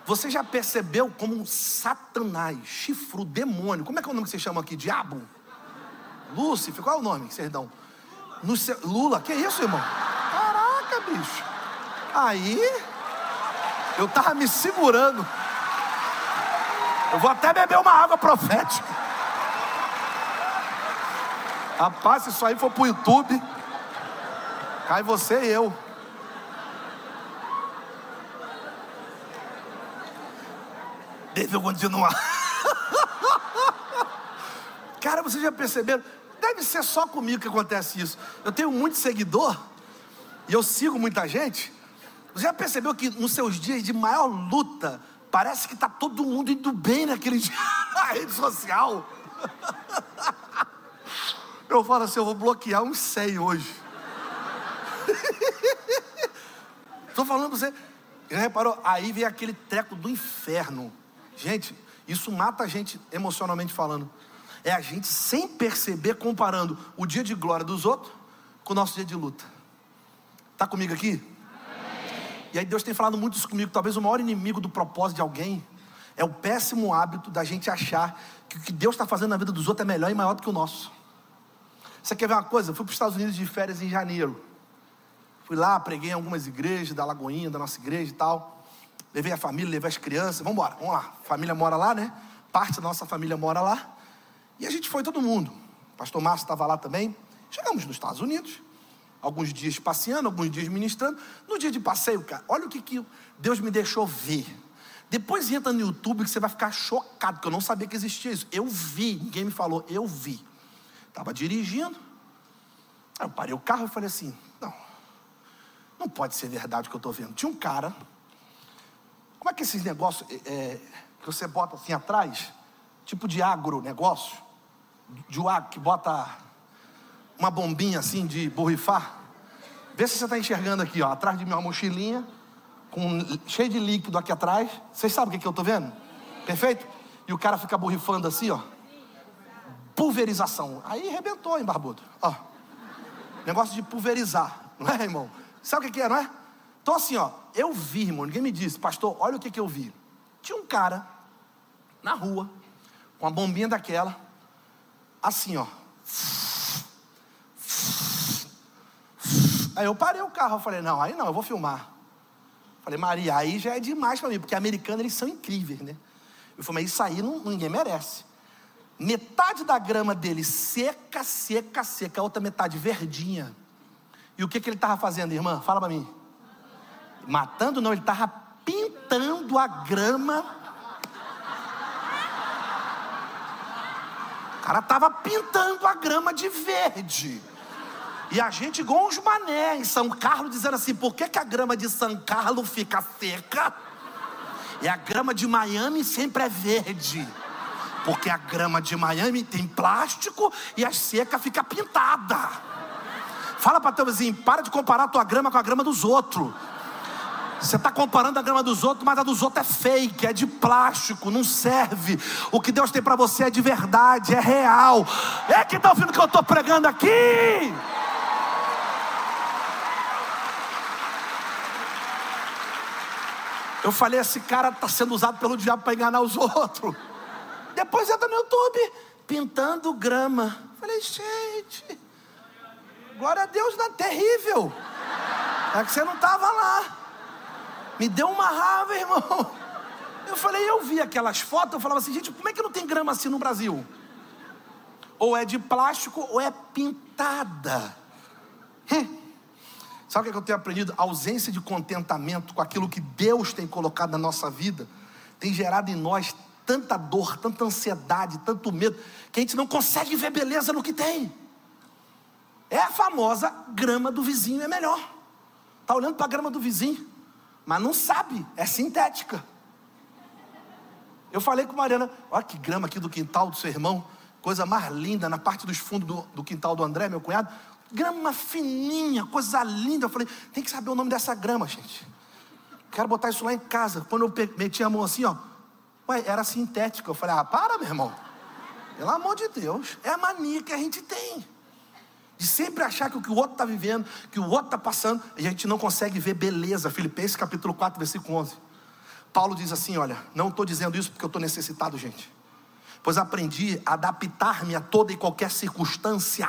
Você já percebeu como um Satanás, chifro, demônio, como é que é o nome que você chama aqui? Diabo? Lúcifer, qual é o nome que vocês dão? Seu, Lula, que isso, irmão? Caraca, bicho. Aí, eu tava me segurando. Eu vou até beber uma água profética. Rapaz, se isso aí for pro YouTube, cai você e eu. Deixa eu continuar. Cara, vocês já perceberam? Deve ser só comigo que acontece isso. Eu tenho muito seguidor e eu sigo muita gente. Você já percebeu que nos seus dias de maior luta, parece que está todo mundo indo bem naquele dia (laughs) na rede social? (laughs) Eu falo assim, eu vou bloquear uns 100 hoje. (laughs) Estou falando para você. Já reparou? Aí vem aquele treco do inferno. Gente, isso mata a gente emocionalmente falando. É a gente sem perceber comparando o dia de glória dos outros com o nosso dia de luta. Está comigo aqui? Amém. E aí Deus tem falado muito isso comigo. Talvez o maior inimigo do propósito de alguém é o péssimo hábito da gente achar que o que Deus está fazendo na vida dos outros é melhor e maior do que o nosso. Você quer ver uma coisa? Eu fui para os Estados Unidos de férias em janeiro. Fui lá, preguei em algumas igrejas da Lagoinha, da nossa igreja e tal. Levei a família, levei as crianças. Vamos embora, vamos lá. Família mora lá, né? Parte da nossa família mora lá. E a gente foi todo mundo. O pastor Márcio estava lá também. Chegamos nos Estados Unidos. Alguns dias passeando, alguns dias ministrando. No dia de passeio, cara, olha o que, que Deus me deixou ver. Depois entra no YouTube que você vai ficar chocado, porque eu não sabia que existia isso. Eu vi, ninguém me falou, eu vi. Estava dirigindo. Aí eu parei o carro e falei assim: não, não pode ser verdade o que eu estou vendo. Tinha um cara como é que esses negócios é, é, que você bota assim atrás, tipo de agronegócio, de agro que bota uma bombinha assim de borrifar? Vê se você está enxergando aqui, ó, atrás de mim uma mochilinha, com, cheio de líquido aqui atrás. Vocês sabem o que, que eu estou vendo? Perfeito? E o cara fica borrifando assim, ó. Pulverização. Aí arrebentou, hein, barbudo? Ó. Negócio de pulverizar, não é, irmão? Sabe o que, que é, não é? Então, assim, ó, eu vi, irmão, ninguém me disse, pastor, olha o que, que eu vi. Tinha um cara na rua, com uma bombinha daquela, assim, ó. Aí eu parei o carro, eu falei, não, aí não, eu vou filmar. Falei, Maria, aí já é demais para mim, porque americanos eles são incríveis, né? Eu falei, mas isso aí não, ninguém merece. Metade da grama dele seca, seca, seca, a outra metade verdinha. E o que, que ele estava fazendo, irmã? Fala para mim. Matando não, ele estava pintando a grama. O cara estava pintando a grama de verde. E a gente igual uns mané em São Carlos dizendo assim: por que, que a grama de São Carlos fica seca? E a grama de Miami sempre é verde. Porque a grama de Miami tem plástico e a seca fica pintada. Fala para teu vizinho, para de comparar tua grama com a grama dos outros. Você está comparando a grama dos outros, mas a dos outros é fake, é de plástico, não serve. O que Deus tem para você é de verdade, é real. É que está ouvindo que eu estou pregando aqui? Eu falei, esse cara está sendo usado pelo diabo para enganar os outros. Depois entra no YouTube, pintando grama. Falei, gente, glória a Deus, não é terrível. É que você não estava lá. Me deu uma raiva, irmão. Eu falei, eu vi aquelas fotos, eu falava assim, gente, como é que não tem grama assim no Brasil? Ou é de plástico ou é pintada. Hum. Sabe o que eu tenho aprendido? A ausência de contentamento com aquilo que Deus tem colocado na nossa vida tem gerado em nós tanta dor, tanta ansiedade, tanto medo, que a gente não consegue ver beleza no que tem. É a famosa grama do vizinho é melhor. Está olhando para a grama do vizinho, mas não sabe, é sintética. Eu falei com Mariana, olha que grama aqui do quintal do seu irmão, coisa mais linda, na parte dos fundos do, do quintal do André, meu cunhado grama fininha, coisa linda. Eu falei, tem que saber o nome dessa grama, gente. Quero botar isso lá em casa. Quando eu meti a mão assim, ó, ué, era sintética. Eu falei, ah, para, meu irmão. Pelo amor de Deus, é a mania que a gente tem. De sempre achar que o que o outro está vivendo, que o outro está passando, a gente não consegue ver beleza. Filipenses capítulo 4, versículo 11. Paulo diz assim: Olha, não estou dizendo isso porque eu estou necessitado, gente. Pois aprendi a adaptar-me a toda e qualquer circunstância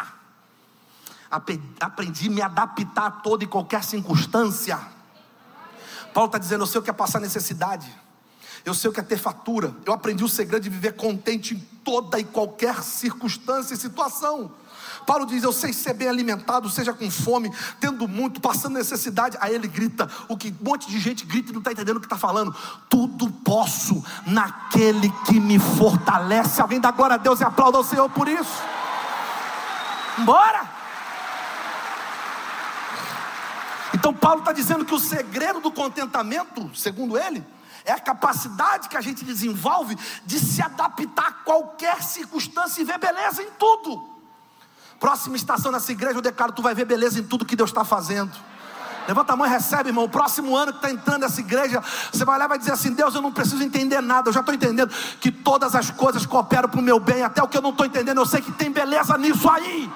aprendi a me adaptar a toda e qualquer circunstância. Paulo está dizendo: eu sei o que é passar necessidade, eu sei o que é ter fatura, eu aprendi o segredo de viver contente em toda e qualquer circunstância e situação. Paulo diz: Eu sei ser bem alimentado, seja com fome, tendo muito, passando necessidade. Aí ele grita: O que um monte de gente grita e não está entendendo o que está falando. Tudo posso naquele que me fortalece. Alguém dá glória a Deus e aplauda ao Senhor por isso. Bora! Então, Paulo está dizendo que o segredo do contentamento, segundo ele, é a capacidade que a gente desenvolve de se adaptar a qualquer circunstância e ver beleza em tudo. Próxima estação nessa igreja, eu declaro: tu vai ver beleza em tudo que Deus está fazendo. Levanta a mão e recebe, irmão. O próximo ano que está entrando nessa igreja, você vai olhar e vai dizer assim: Deus, eu não preciso entender nada, eu já estou entendendo que todas as coisas cooperam para o meu bem, até o que eu não estou entendendo, eu sei que tem beleza nisso aí.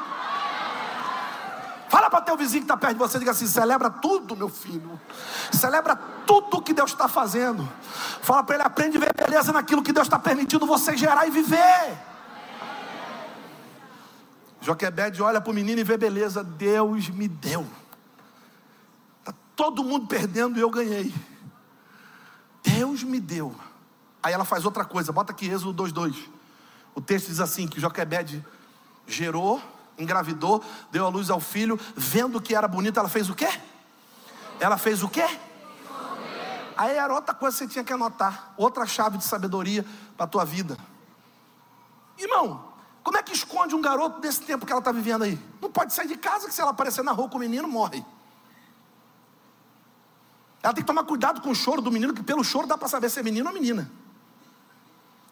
Fala para teu vizinho que está perto de você, diga assim: celebra tudo, meu filho. Celebra tudo que Deus está fazendo. Fala para ele: aprende a ver beleza naquilo que Deus está permitindo você gerar e viver. Joquebede olha para o menino e vê beleza. Deus me deu. Está todo mundo perdendo e eu ganhei. Deus me deu. Aí ela faz outra coisa, bota aqui Êxodo 2,2. O texto diz assim: que Joquebede gerou engravidou, deu a luz ao filho, vendo que era bonito, ela fez o quê? Ela fez o quê? Aí era outra coisa que você tinha que anotar, outra chave de sabedoria para a tua vida. Irmão, como é que esconde um garoto desse tempo que ela está vivendo aí? Não pode sair de casa que se ela aparecer na rua com o menino, morre. Ela tem que tomar cuidado com o choro do menino, que pelo choro dá para saber se é menino ou menina.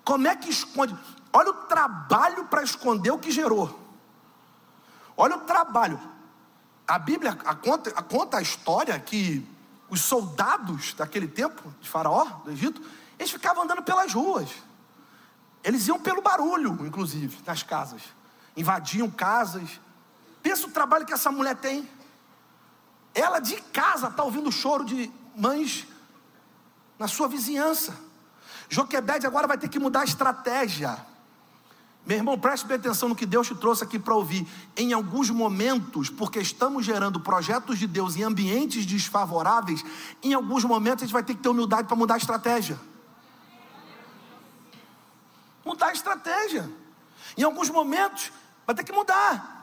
Como é que esconde? Olha o trabalho para esconder o que gerou. Olha o trabalho. A Bíblia a conta, a conta a história que os soldados daquele tempo, de Faraó, do Egito, eles ficavam andando pelas ruas. Eles iam pelo barulho, inclusive, nas casas. Invadiam casas. Pensa o trabalho que essa mulher tem. Ela de casa está ouvindo o choro de mães na sua vizinhança. Joquebede agora vai ter que mudar a estratégia. Meu irmão, preste bem atenção no que Deus te trouxe aqui para ouvir. Em alguns momentos, porque estamos gerando projetos de Deus em ambientes desfavoráveis, em alguns momentos a gente vai ter que ter humildade para mudar a estratégia. Mudar a estratégia. Em alguns momentos, vai ter que mudar.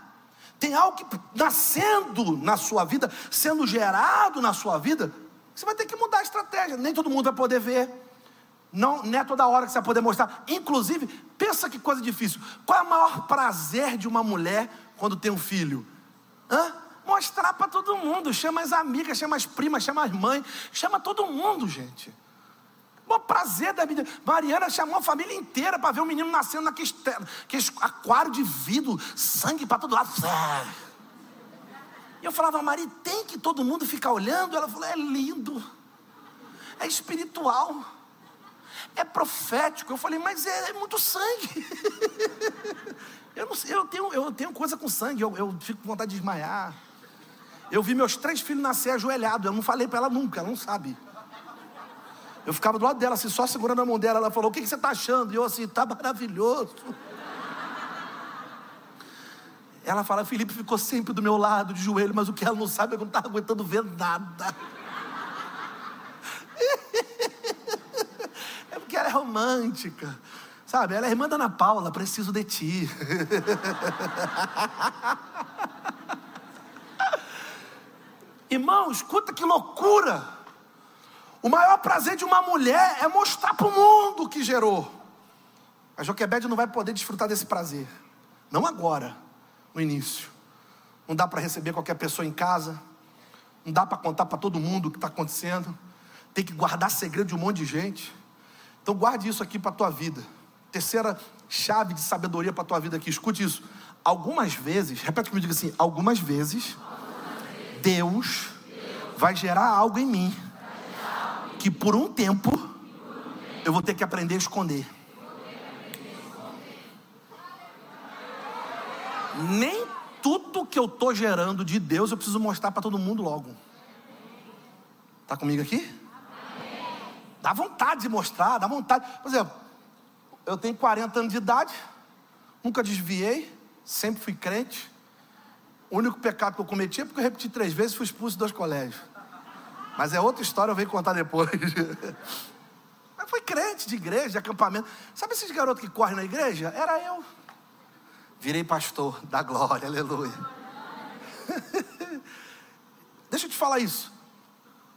Tem algo que nascendo na sua vida, sendo gerado na sua vida, você vai ter que mudar a estratégia. Nem todo mundo vai poder ver. Não, não é toda hora que você vai poder mostrar. Inclusive, pensa que coisa difícil. Qual é o maior prazer de uma mulher quando tem um filho? Hã? Mostrar para todo mundo. Chama as amigas, chama as primas, chama as mães, chama todo mundo, gente. O prazer da vida. Mariana chamou a família inteira para ver o menino nascendo naquele, naquele aquário de vidro, sangue para todo lado. E eu falava, Maria, tem que todo mundo ficar olhando? Ela falou, é lindo, é espiritual, é profético. Eu falei, mas é, é muito sangue. (laughs) eu, não, eu, tenho, eu tenho coisa com sangue, eu, eu fico com vontade de desmaiar. Eu vi meus três filhos nascer ajoelhados, eu não falei para ela nunca, ela não sabe. Eu ficava do lado dela, assim, só segurando a mão dela. Ela falou: O que, que você está achando? E eu, assim, está maravilhoso. Ela fala: Felipe ficou sempre do meu lado, de joelho, mas o que ela não sabe é que eu não estava aguentando ver nada. É porque ela é romântica. Sabe, ela é irmã da Ana Paula, preciso de ti. (laughs) Irmão, escuta que loucura. O maior prazer de uma mulher é mostrar para o mundo que gerou. A Joquebede não vai poder desfrutar desse prazer. Não agora, no início. Não dá para receber qualquer pessoa em casa. Não dá para contar para todo mundo o que está acontecendo. Tem que guardar segredo de um monte de gente. Então guarde isso aqui para a tua vida. Terceira chave de sabedoria para a tua vida aqui. Escute isso. Algumas vezes, repete comigo, diga assim: algumas vezes, Deus vai gerar algo em mim que por um tempo eu vou ter que aprender a esconder. Nem tudo que eu estou gerando de Deus eu preciso mostrar para todo mundo logo. Está comigo aqui? Dá vontade de mostrar, dá vontade. Por exemplo, eu tenho 40 anos de idade, nunca desviei, sempre fui crente. O único pecado que eu cometi é porque eu repeti três vezes e fui expulso dos colégios. Mas é outra história, eu venho contar depois. (laughs) Mas foi crente de igreja, de acampamento. Sabe esses garotos que correm na igreja? Era eu. Virei pastor da glória, aleluia. (laughs) Deixa eu te falar isso.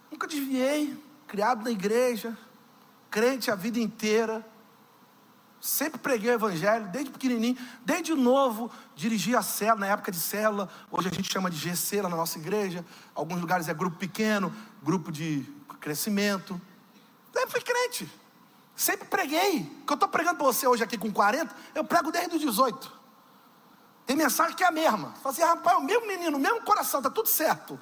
Nunca desviei, criado na igreja, crente a vida inteira. Sempre preguei o evangelho, desde pequenininho, desde novo, dirigi a célula, na época de célula, hoje a gente chama de GC lá na nossa igreja, alguns lugares é grupo pequeno, grupo de crescimento. Sempre fui crente, sempre preguei. O que eu estou pregando para você hoje aqui com 40, eu prego desde os 18. Tem mensagem que é a mesma. Fala assim, rapaz, o mesmo menino, o mesmo coração, está tudo certo.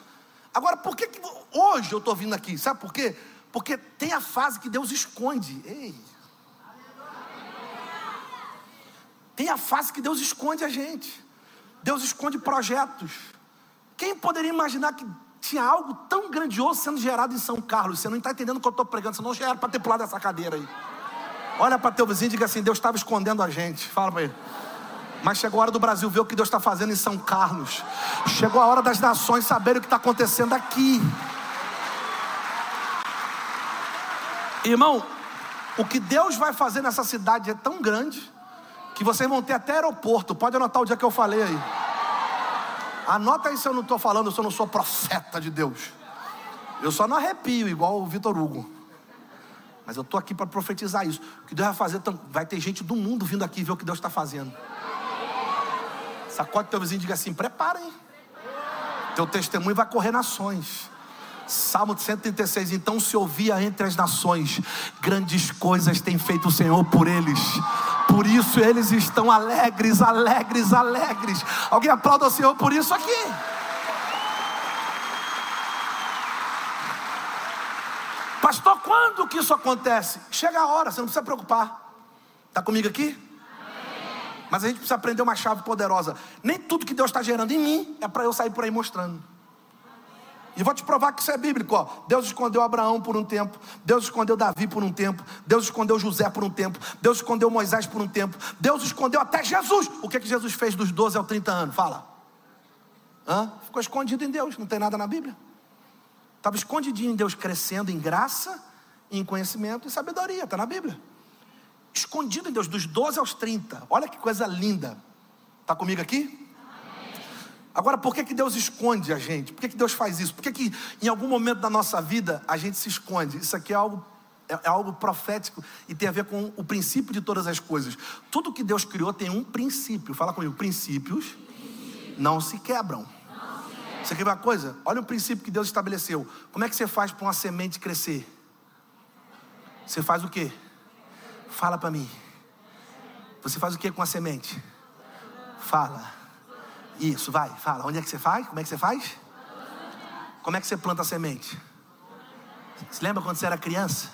Agora, por que, que hoje eu estou vindo aqui? Sabe por quê? Porque tem a fase que Deus esconde. Ei, Tem a face que Deus esconde a gente. Deus esconde projetos. Quem poderia imaginar que tinha algo tão grandioso sendo gerado em São Carlos? Você não está entendendo o que eu estou pregando, você não era para ter pulado essa cadeira aí. Olha para teu vizinho e diga assim: Deus estava escondendo a gente. Fala para ele. Mas chegou a hora do Brasil ver o que Deus está fazendo em São Carlos. Chegou a hora das nações saberem o que está acontecendo aqui. Irmão, o que Deus vai fazer nessa cidade é tão grande que vocês vão ter até aeroporto. Pode anotar o dia que eu falei aí. Anota aí se eu não estou falando, se eu não sou profeta de Deus. Eu só não arrepio, igual o Vitor Hugo. Mas eu estou aqui para profetizar isso. O que Deus vai fazer, vai ter gente do mundo vindo aqui ver o que Deus está fazendo. Sacode teu vizinho e diga assim: preparem. Teu testemunho vai correr nações. Salmo 136, então se ouvia entre as nações, grandes coisas tem feito o Senhor por eles. Por isso eles estão alegres, alegres, alegres. Alguém aplauda o Senhor por isso aqui. Pastor, quando que isso acontece? Chega a hora, você não precisa preocupar. Está comigo aqui? Mas a gente precisa aprender uma chave poderosa. Nem tudo que Deus está gerando em mim é para eu sair por aí mostrando. E vou te provar que isso é bíblico. Ó. Deus escondeu Abraão por um tempo, Deus escondeu Davi por um tempo, Deus escondeu José por um tempo, Deus escondeu Moisés por um tempo, Deus escondeu até Jesus. O que, que Jesus fez dos 12 aos 30 anos? Fala. Hã? Ficou escondido em Deus, não tem nada na Bíblia. Estava escondidinho em Deus, crescendo em graça, em conhecimento e sabedoria, está na Bíblia. escondido em Deus, dos 12 aos 30. Olha que coisa linda. Está comigo aqui? Agora, por que, que Deus esconde a gente? Por que, que Deus faz isso? Por que, que em algum momento da nossa vida a gente se esconde? Isso aqui é algo, é, é algo profético e tem a ver com o princípio de todas as coisas. Tudo que Deus criou tem um princípio. Fala comigo, princípios não se quebram. Você quer uma coisa? Olha o princípio que Deus estabeleceu. Como é que você faz para uma semente crescer? Você faz o quê? Fala para mim. Você faz o que com a semente? Fala. Isso, vai, fala. Onde é que você faz? Como é que você faz? Como é que você planta a semente? Você lembra quando você era criança?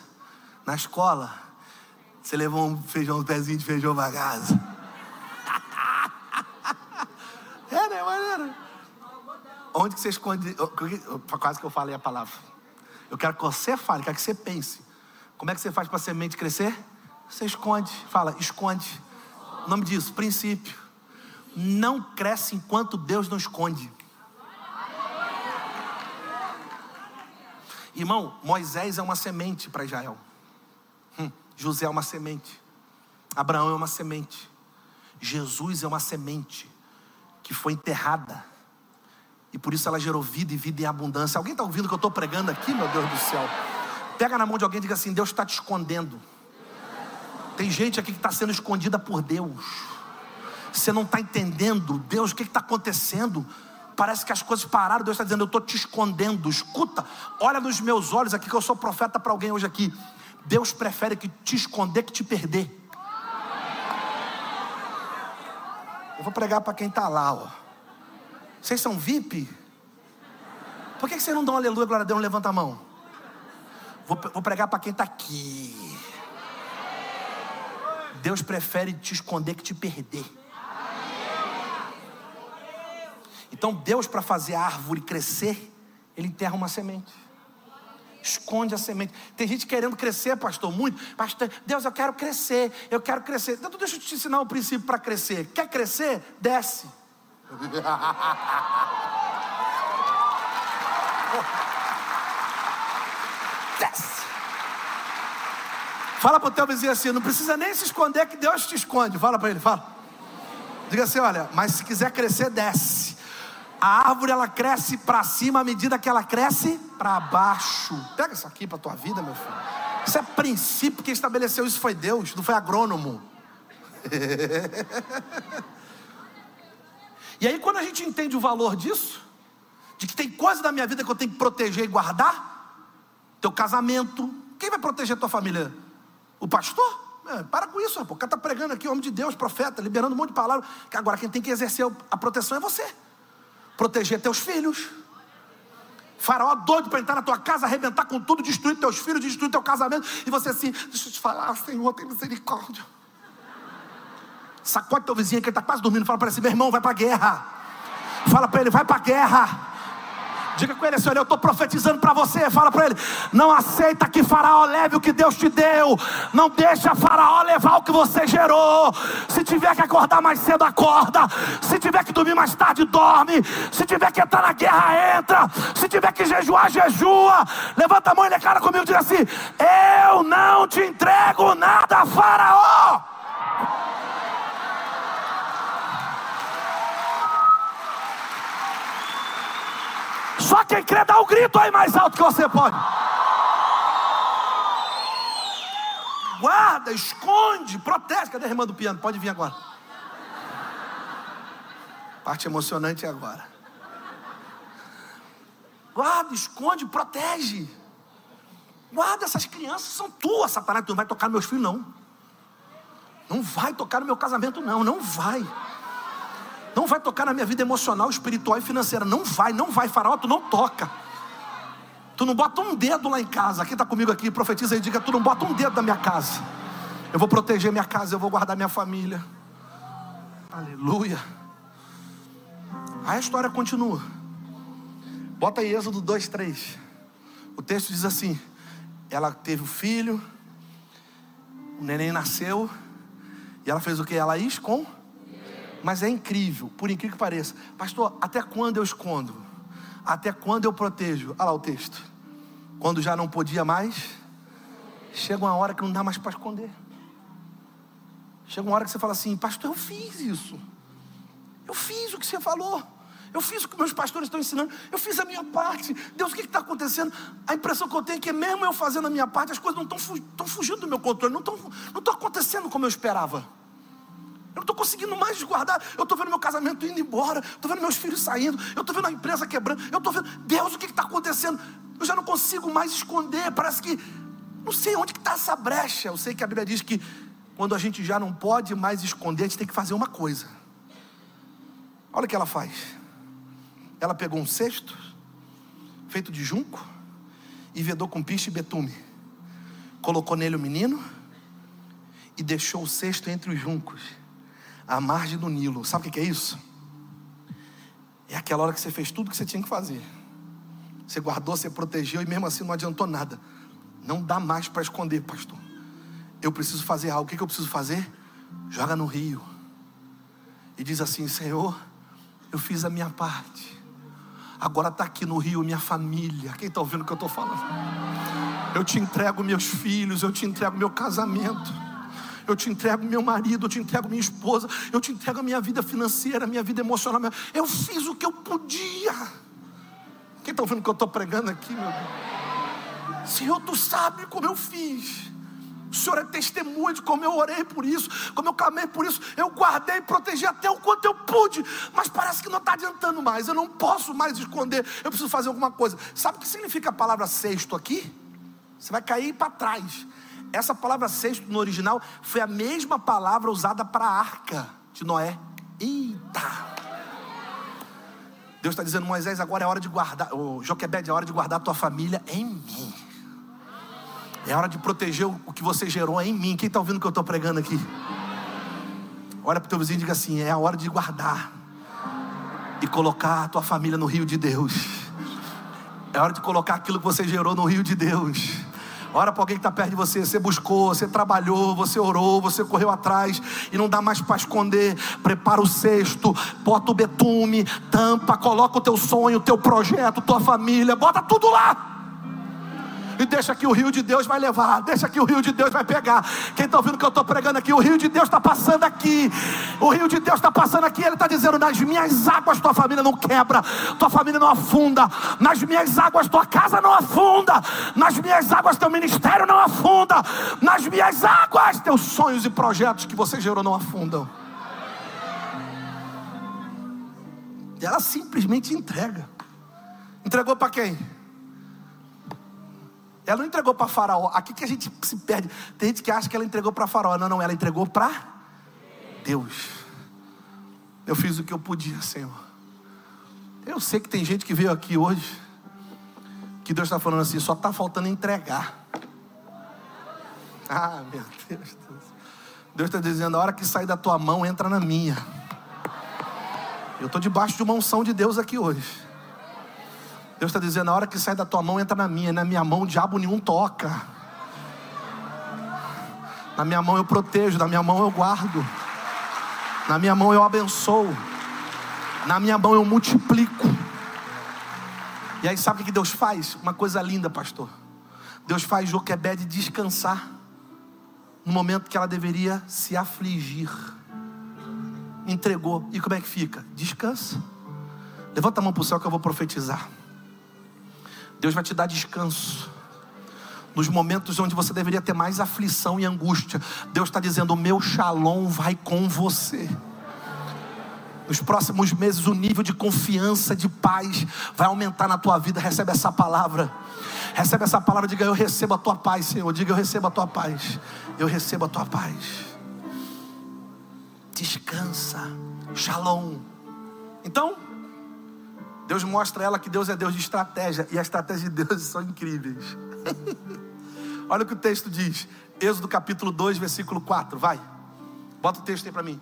Na escola, você levou um feijão, um pezinho de feijão pra casa. (laughs) é, né? Maneiro. Onde que você esconde? Quase que eu falei a palavra. Eu quero que você fale, quero que você pense. Como é que você faz para a semente crescer? Você esconde. Fala, esconde. O nome disso, princípio. Não cresce enquanto Deus não esconde. Irmão, Moisés é uma semente para Israel. Hum, José é uma semente. Abraão é uma semente. Jesus é uma semente que foi enterrada. E por isso ela gerou vida e vida em abundância. Alguém está ouvindo o que eu estou pregando aqui, meu Deus do céu? Pega na mão de alguém e diga assim: Deus está te escondendo. Tem gente aqui que está sendo escondida por Deus. Você não está entendendo, Deus, o que está acontecendo? Parece que as coisas pararam. Deus está dizendo: Eu estou te escondendo. Escuta, olha nos meus olhos aqui, que eu sou profeta para alguém hoje aqui. Deus prefere que te esconder que te perder. Eu vou pregar para quem está lá, ó. Vocês são VIP? Por que vocês não dão aleluia, glória a Deus, não levanta a mão? Vou, vou pregar para quem está aqui. Deus prefere te esconder que te perder. Então, Deus, para fazer a árvore crescer, Ele enterra uma semente. Esconde a semente. Tem gente querendo crescer, pastor, muito. Pastor, Deus, eu quero crescer, eu quero crescer. Então, deixa eu te ensinar o um princípio para crescer. Quer crescer? Desce. (laughs) Desce. Fala para o teu vizinho assim, não precisa nem se esconder que Deus te esconde. Fala para ele, fala. Diga assim, olha, mas se quiser crescer, desce. A árvore ela cresce para cima à medida que ela cresce para baixo. Pega isso aqui para tua vida, meu filho. Isso é princípio que estabeleceu isso foi Deus, não foi agrônomo. (laughs) e aí quando a gente entende o valor disso, de que tem coisa da minha vida que eu tenho que proteger e guardar, teu casamento, quem vai proteger tua família? O pastor? É, para com isso, rapaz. o cara está pregando aqui, homem de Deus, profeta, liberando um monte de palavras. Agora quem tem que exercer a proteção é você. Proteger teus filhos. Faraó doido para entrar na tua casa, arrebentar com tudo, destruir teus filhos, destruir teu casamento. E você assim, deixa eu te falar, Senhor, tem misericórdia. Sacode teu vizinho que ele está quase dormindo. Fala para ele assim, meu irmão, vai para a guerra. Fala para ele, vai para a guerra. Diga com ele olha, eu estou profetizando para você. Fala para ele: não aceita que Faraó leve o que Deus te deu. Não deixa Faraó levar o que você gerou. Se tiver que acordar mais cedo, acorda. Se tiver que dormir mais tarde, dorme. Se tiver que entrar na guerra, entra. Se tiver que jejuar, jejua. Levanta a mão e declara comigo: diga assim: eu não te entrego nada, Faraó. Só quem crê dá o um grito aí mais alto que você pode. Guarda, esconde, protege. Cadê a irmã do piano? Pode vir agora. Parte emocionante é agora. Guarda, esconde, protege. Guarda, essas crianças são tuas, Satanás. Tu não vai tocar meus filhos, não. Não vai tocar no meu casamento, não. Não vai. Não vai tocar na minha vida emocional, espiritual e financeira. Não vai, não vai, faraó, tu não toca. Tu não bota um dedo lá em casa. Quem está comigo aqui, profetiza e diga: tu não bota um dedo na minha casa. Eu vou proteger minha casa, eu vou guardar minha família. Aleluia. Aí a história continua. Bota aí Êxodo 2, 3. O texto diz assim: ela teve o filho, o neném nasceu, e ela fez o que? Ela com mas é incrível, por incrível que pareça. Pastor, até quando eu escondo? Até quando eu protejo? Olha lá o texto. Quando já não podia mais, chega uma hora que não dá mais para esconder. Chega uma hora que você fala assim, pastor, eu fiz isso. Eu fiz o que você falou. Eu fiz o que meus pastores estão ensinando. Eu fiz a minha parte. Deus, o que está acontecendo? A impressão que eu tenho é que, mesmo eu fazendo a minha parte, as coisas não estão fugindo do meu controle. Não estão acontecendo como eu esperava. Eu não estou conseguindo mais guardar. Eu estou vendo meu casamento indo embora. Estou vendo meus filhos saindo. Eu estou vendo a empresa quebrando. Eu estou vendo. Deus, o que está acontecendo? Eu já não consigo mais esconder. Parece que. Não sei onde está essa brecha. Eu sei que a Bíblia diz que quando a gente já não pode mais esconder, a gente tem que fazer uma coisa. Olha o que ela faz. Ela pegou um cesto, feito de junco, e vedou com piche e betume. Colocou nele o menino e deixou o cesto entre os juncos, à margem do Nilo. Sabe o que é isso? É aquela hora que você fez tudo que você tinha que fazer. Você guardou, você protegeu e mesmo assim não adiantou nada. Não dá mais para esconder, pastor. Eu preciso fazer algo. O que eu preciso fazer? Joga no rio. E diz assim: Senhor, eu fiz a minha parte agora está aqui no Rio minha família. Quem está ouvindo o que eu estou falando? Eu te entrego meus filhos, eu te entrego meu casamento, eu te entrego meu marido, eu te entrego minha esposa, eu te entrego a minha vida financeira, a minha vida emocional. Eu fiz o que eu podia. Quem está ouvindo o que eu estou pregando aqui, meu Deus? Senhor, tu sabe como eu fiz. O Senhor é testemunha de como eu orei por isso, como eu clamei por isso. Eu guardei e protegi até o quanto eu pude, mas parece que não está adiantando mais. Eu não posso mais esconder. Eu preciso fazer alguma coisa. Sabe o que significa a palavra sexto aqui? Você vai cair para trás. Essa palavra sexto no original foi a mesma palavra usada para a arca de Noé. Eita! Deus está dizendo, Moisés, agora é hora de guardar, o Joquebed, é hora de guardar a tua família em mim. É hora de proteger o que você gerou em mim. Quem está ouvindo o que eu estou pregando aqui? Olha para o teu vizinho e diga assim: é a hora de guardar e colocar a tua família no rio de Deus. É hora de colocar aquilo que você gerou no rio de Deus. Ora para alguém que está perto de você, você buscou, você trabalhou, você orou, você correu atrás e não dá mais para esconder. Prepara o cesto, bota o betume, tampa, coloca o teu sonho, o teu projeto, tua família, bota tudo lá e deixa que o rio de Deus vai levar, deixa que o rio de Deus vai pegar. Quem está ouvindo o que eu estou pregando aqui? O rio de Deus está passando aqui, o rio de Deus está passando aqui. Ele está dizendo: nas minhas águas tua família não quebra, tua família não afunda, nas minhas águas tua casa não afunda, nas minhas águas teu ministério não afunda, nas minhas águas teus sonhos e projetos que você gerou não afundam. Ela simplesmente entrega. Entregou para quem? Ela não entregou para Faraó. Aqui que a gente se perde. Tem gente que acha que ela entregou para Faraó. Não, não, ela entregou para Deus. Eu fiz o que eu podia, Senhor. Eu sei que tem gente que veio aqui hoje, que Deus está falando assim, só está faltando entregar. (laughs) Ah, meu Deus. Deus está dizendo, a hora que sair da tua mão, entra na minha. Eu estou debaixo de uma unção de Deus aqui hoje. Deus está dizendo: a hora que sai da tua mão, entra na minha. Na minha mão, diabo nenhum toca. Na minha mão eu protejo, na minha mão eu guardo. Na minha mão eu abençoo. Na minha mão eu multiplico. E aí sabe o que Deus faz? Uma coisa linda, pastor. Deus faz Joquebede descansar no momento que ela deveria se afligir. Entregou. E como é que fica? Descansa. Levanta a mão para o céu que eu vou profetizar. Deus vai te dar descanso. Nos momentos onde você deveria ter mais aflição e angústia, Deus está dizendo: O meu shalom vai com você. Nos próximos meses, o nível de confiança, de paz, vai aumentar na tua vida. Recebe essa palavra. Recebe essa palavra. Diga: Eu recebo a tua paz, Senhor. Diga: Eu recebo a tua paz. Eu recebo a tua paz. Descansa. Shalom. Então, Deus mostra a ela que Deus é Deus de estratégia e as estratégias de Deus são incríveis. (laughs) Olha o que o texto diz, Êxodo capítulo 2, versículo 4, vai. Bota o texto aí para mim.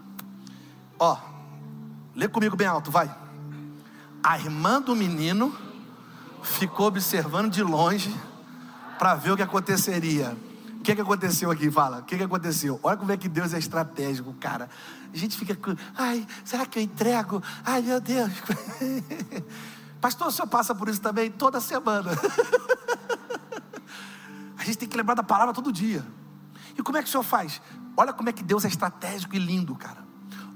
Ó, lê comigo bem alto, vai. A irmã do menino ficou observando de longe para ver o que aconteceria. Que, que aconteceu aqui? Fala, o que, que aconteceu? Olha como é que Deus é estratégico, cara. A gente fica com, ai, será que eu entrego? Ai, meu Deus. (laughs) Pastor, o senhor passa por isso também toda semana. (laughs) a gente tem que lembrar da palavra todo dia. E como é que o senhor faz? Olha como é que Deus é estratégico e lindo, cara.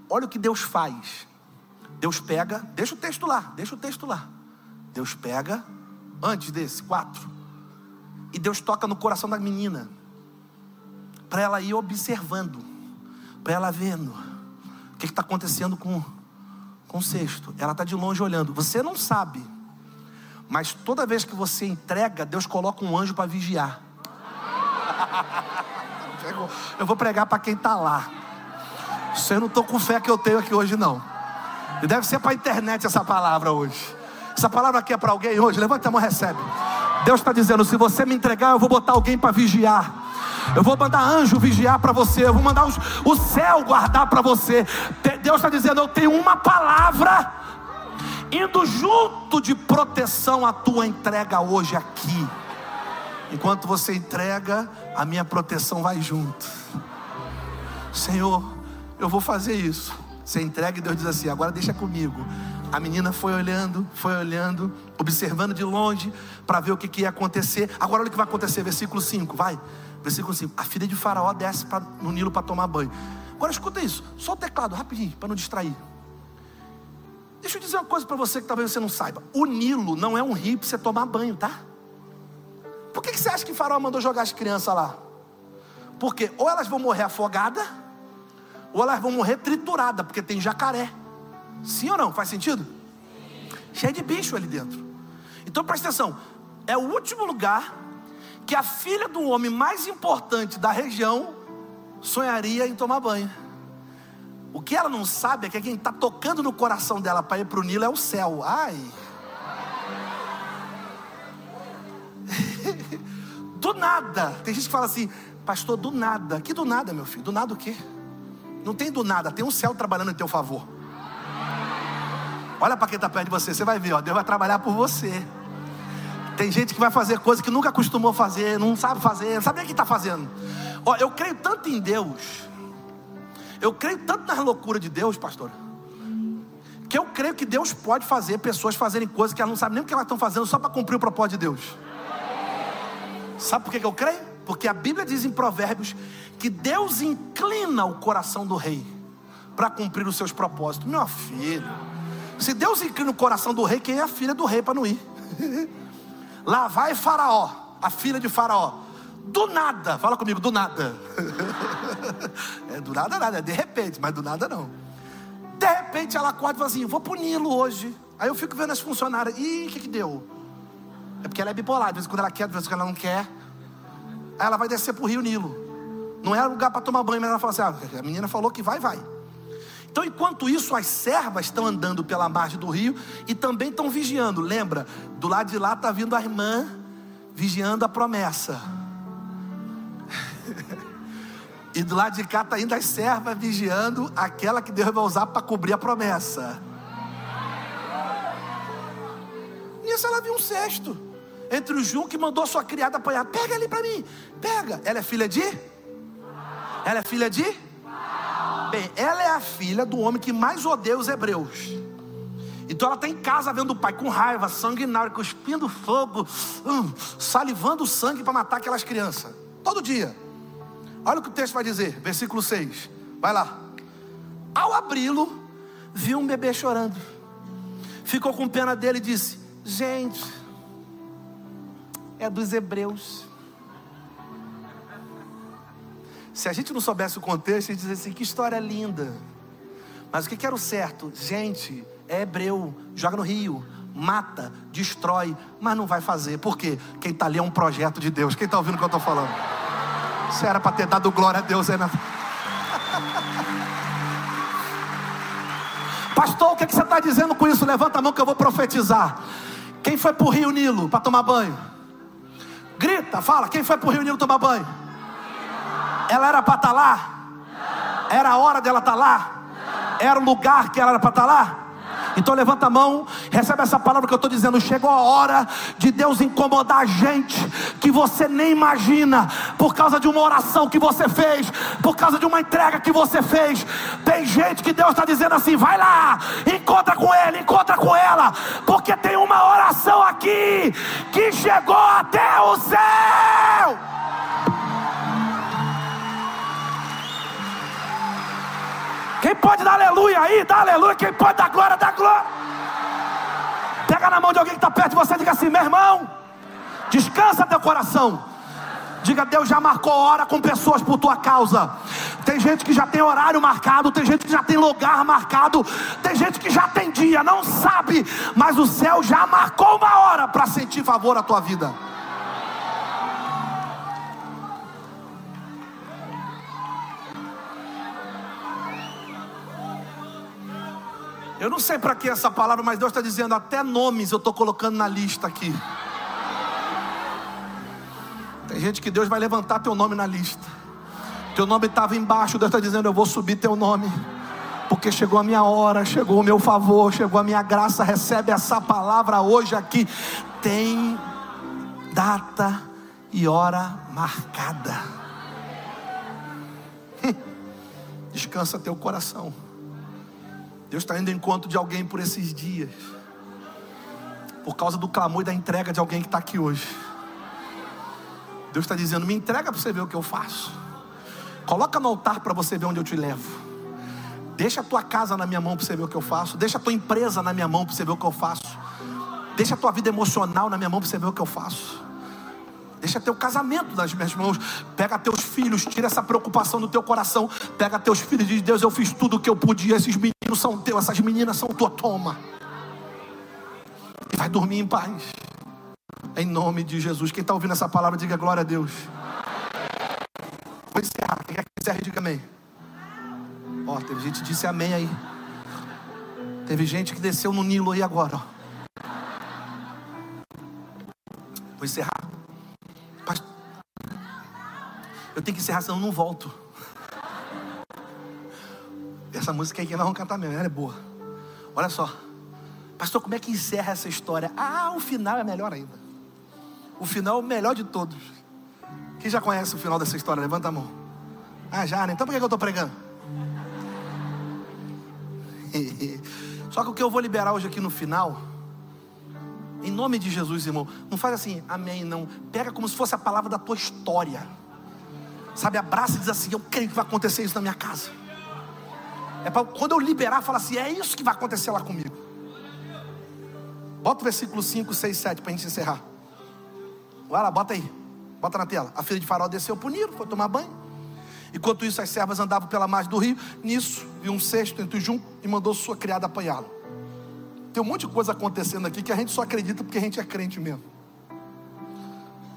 Olha o que Deus faz. Deus pega, deixa o texto lá, deixa o texto lá. Deus pega, antes desse, quatro. E Deus toca no coração da menina. Para ela ir observando. Para ela vendo. O que está acontecendo com, com o cesto. Ela está de longe olhando. Você não sabe. Mas toda vez que você entrega, Deus coloca um anjo para vigiar. (laughs) Eu vou pregar para quem está lá. Isso eu não estou com fé que eu tenho aqui hoje, não. E deve ser para a internet essa palavra hoje. Essa palavra aqui é para alguém hoje. Levanta a mão, recebe. Deus está dizendo: se você me entregar, eu vou botar alguém para vigiar. Eu vou mandar anjo vigiar para você. Eu vou mandar os, o céu guardar para você. Deus está dizendo: eu tenho uma palavra indo junto de proteção à tua entrega hoje aqui. Enquanto você entrega, a minha proteção vai junto. Senhor, eu vou fazer isso. Você entrega e Deus diz assim: agora deixa comigo. A menina foi olhando, foi olhando, observando de longe para ver o que, que, ia acontecer. Agora olha o que vai acontecer, versículo 5, vai. Versículo 5. A filha de Faraó desce pra, no Nilo para tomar banho. Agora escuta isso, só o teclado, rapidinho, para não distrair. Deixa eu dizer uma coisa para você que talvez você não saiba. O Nilo não é um rio para você tomar banho, tá? Por que, que você acha que Faraó mandou jogar as crianças lá? Porque ou elas vão morrer afogadas, ou elas vão morrer trituradas, porque tem jacaré. Sim ou não? Faz sentido? Cheio de bicho ali dentro. Então presta atenção: é o último lugar que a filha do homem mais importante da região sonharia em tomar banho. O que ela não sabe é que quem está tocando no coração dela para ir para o Nilo é o céu. Ai. (laughs) do nada. Tem gente que fala assim, pastor, do nada. Que do nada, meu filho? Do nada o quê? Não tem do nada, tem um céu trabalhando em teu favor. Olha para quem está perto de você, você vai ver, ó, Deus vai trabalhar por você. Tem gente que vai fazer coisas que nunca costumou fazer, não sabe fazer, não sabe nem o que está fazendo. Ó, eu creio tanto em Deus eu creio tanto nas loucuras de Deus, pastor, que eu creio que Deus pode fazer pessoas fazerem coisas que elas não sabem nem o que elas estão fazendo só para cumprir o propósito de Deus. Sabe por que eu creio? Porque a Bíblia diz em Provérbios que Deus inclina o coração do rei para cumprir os seus propósitos. Meu filho, se Deus inclina o coração do rei, quem é a filha do rei para não ir? (laughs) Lá vai Faraó, a filha de Faraó. Do nada, fala comigo, do nada. (laughs) é do nada nada, é de repente, mas do nada não. De repente ela acorda e fala assim: vou pro Nilo hoje. Aí eu fico vendo as funcionárias, ih, o que, que deu? É porque ela é bipolar, às vezes quando ela quer, às vezes quando ela não quer. Aí ela vai descer pro Rio Nilo. Não é lugar para tomar banho, mas ela fala assim: ah, a menina falou que vai, vai. Então, enquanto isso, as servas estão andando pela margem do rio e também estão vigiando. Lembra? Do lado de lá está vindo a irmã vigiando a promessa. (laughs) E do lado de cá está indo as servas vigiando aquela que Deus vai usar para cobrir a promessa. Nisso ela viu um cesto. Entre o Jun que mandou sua criada apanhar. Pega ali para mim. Pega. Ela é filha de? Ela é filha de? Bem, ela é a filha do homem que mais odeia os hebreus. Então ela está em casa vendo o pai com raiva, sanguinário, cuspindo fogo, hum, salivando sangue para matar aquelas crianças. Todo dia. Olha o que o texto vai dizer, versículo 6. Vai lá. Ao abri-lo, viu um bebê chorando. Ficou com pena dele e disse: Gente, é dos hebreus. Se a gente não soubesse o contexto, a gente dizer assim: que história linda. Mas o que era o certo? Gente, é hebreu, joga no rio, mata, destrói, mas não vai fazer. Por quê? Quem está ali é um projeto de Deus. Quem está ouvindo o que eu estou falando? Você era para ter dado glória a Deus aí na. (laughs) Pastor, o que, é que você está dizendo com isso? Levanta a mão que eu vou profetizar. Quem foi para o Rio Nilo para tomar banho? Grita, fala. Quem foi para o Rio Nilo tomar banho? Ela era para estar tá lá? Era a hora dela estar tá lá? Era o lugar que ela era para estar tá lá? Então levanta a mão, recebe essa palavra que eu estou dizendo. Chegou a hora de Deus incomodar a gente que você nem imagina, por causa de uma oração que você fez, por causa de uma entrega que você fez. Tem gente que Deus está dizendo assim: vai lá, encontra com ele, encontra com ela, porque tem uma oração aqui que chegou até o céu. Quem pode dar aleluia aí, dá aleluia. Quem pode dar glória, dá glória. Pega na mão de alguém que está perto de você e diga assim: meu irmão, descansa teu coração. Diga, Deus já marcou hora com pessoas por tua causa. Tem gente que já tem horário marcado, tem gente que já tem lugar marcado, tem gente que já tem dia, não sabe, mas o céu já marcou uma hora para sentir favor à tua vida. Eu não sei para que essa palavra, mas Deus está dizendo até nomes eu estou colocando na lista aqui. Tem gente que Deus vai levantar teu nome na lista. Teu nome estava embaixo, Deus está dizendo: Eu vou subir teu nome. Porque chegou a minha hora, chegou o meu favor, chegou a minha graça. Recebe essa palavra hoje aqui. Tem data e hora marcada. (laughs) Descansa teu coração. Deus está indo em encontro de alguém por esses dias. Por causa do clamor e da entrega de alguém que está aqui hoje. Deus está dizendo: me entrega para você ver o que eu faço. Coloca no altar para você ver onde eu te levo. Deixa a tua casa na minha mão para você ver o que eu faço. Deixa a tua empresa na minha mão para você ver o que eu faço. Deixa a tua vida emocional na minha mão para você ver o que eu faço. Deixa teu casamento nas minhas mãos. Pega teus filhos, tira essa preocupação do teu coração. Pega teus filhos e diz: Deus, eu fiz tudo o que eu podia. Esses meninos são teus, essas meninas são tua. Toma. E vai dormir em paz. Em nome de Jesus. Quem está ouvindo essa palavra, diga glória a Deus. Vou encerrar. Quem quer que encerre, diga amém. Ó, teve gente que disse amém aí. Teve gente que desceu no Nilo aí agora. Ó. Vou encerrar. Eu tenho que encerrar, senão eu não volto. Essa música aí que nós vamos cantar mesmo, ela é boa. Olha só. Pastor, como é que encerra essa história? Ah, o final é melhor ainda. O final é o melhor de todos. Quem já conhece o final dessa história? Levanta a mão. Ah, já, né? Então por que eu estou pregando? (laughs) Só que o que eu vou liberar hoje aqui no final, em nome de Jesus, irmão, não faz assim, amém, não. Pega como se fosse a palavra da tua história. Sabe, abraça e diz assim: Eu creio que vai acontecer isso na minha casa. É para quando eu liberar, fala assim: É isso que vai acontecer lá comigo. Bota o versículo 5, 6, 7 para a gente encerrar. Vai lá, bota aí. Bota na tela. A filha de Faraó desceu para o Nilo, foi tomar banho. Enquanto isso, as servas andavam pela margem do rio. Nisso, viu um cesto entre os juncos e mandou sua criada apanhá-lo. Tem um monte de coisa acontecendo aqui que a gente só acredita porque a gente é crente mesmo.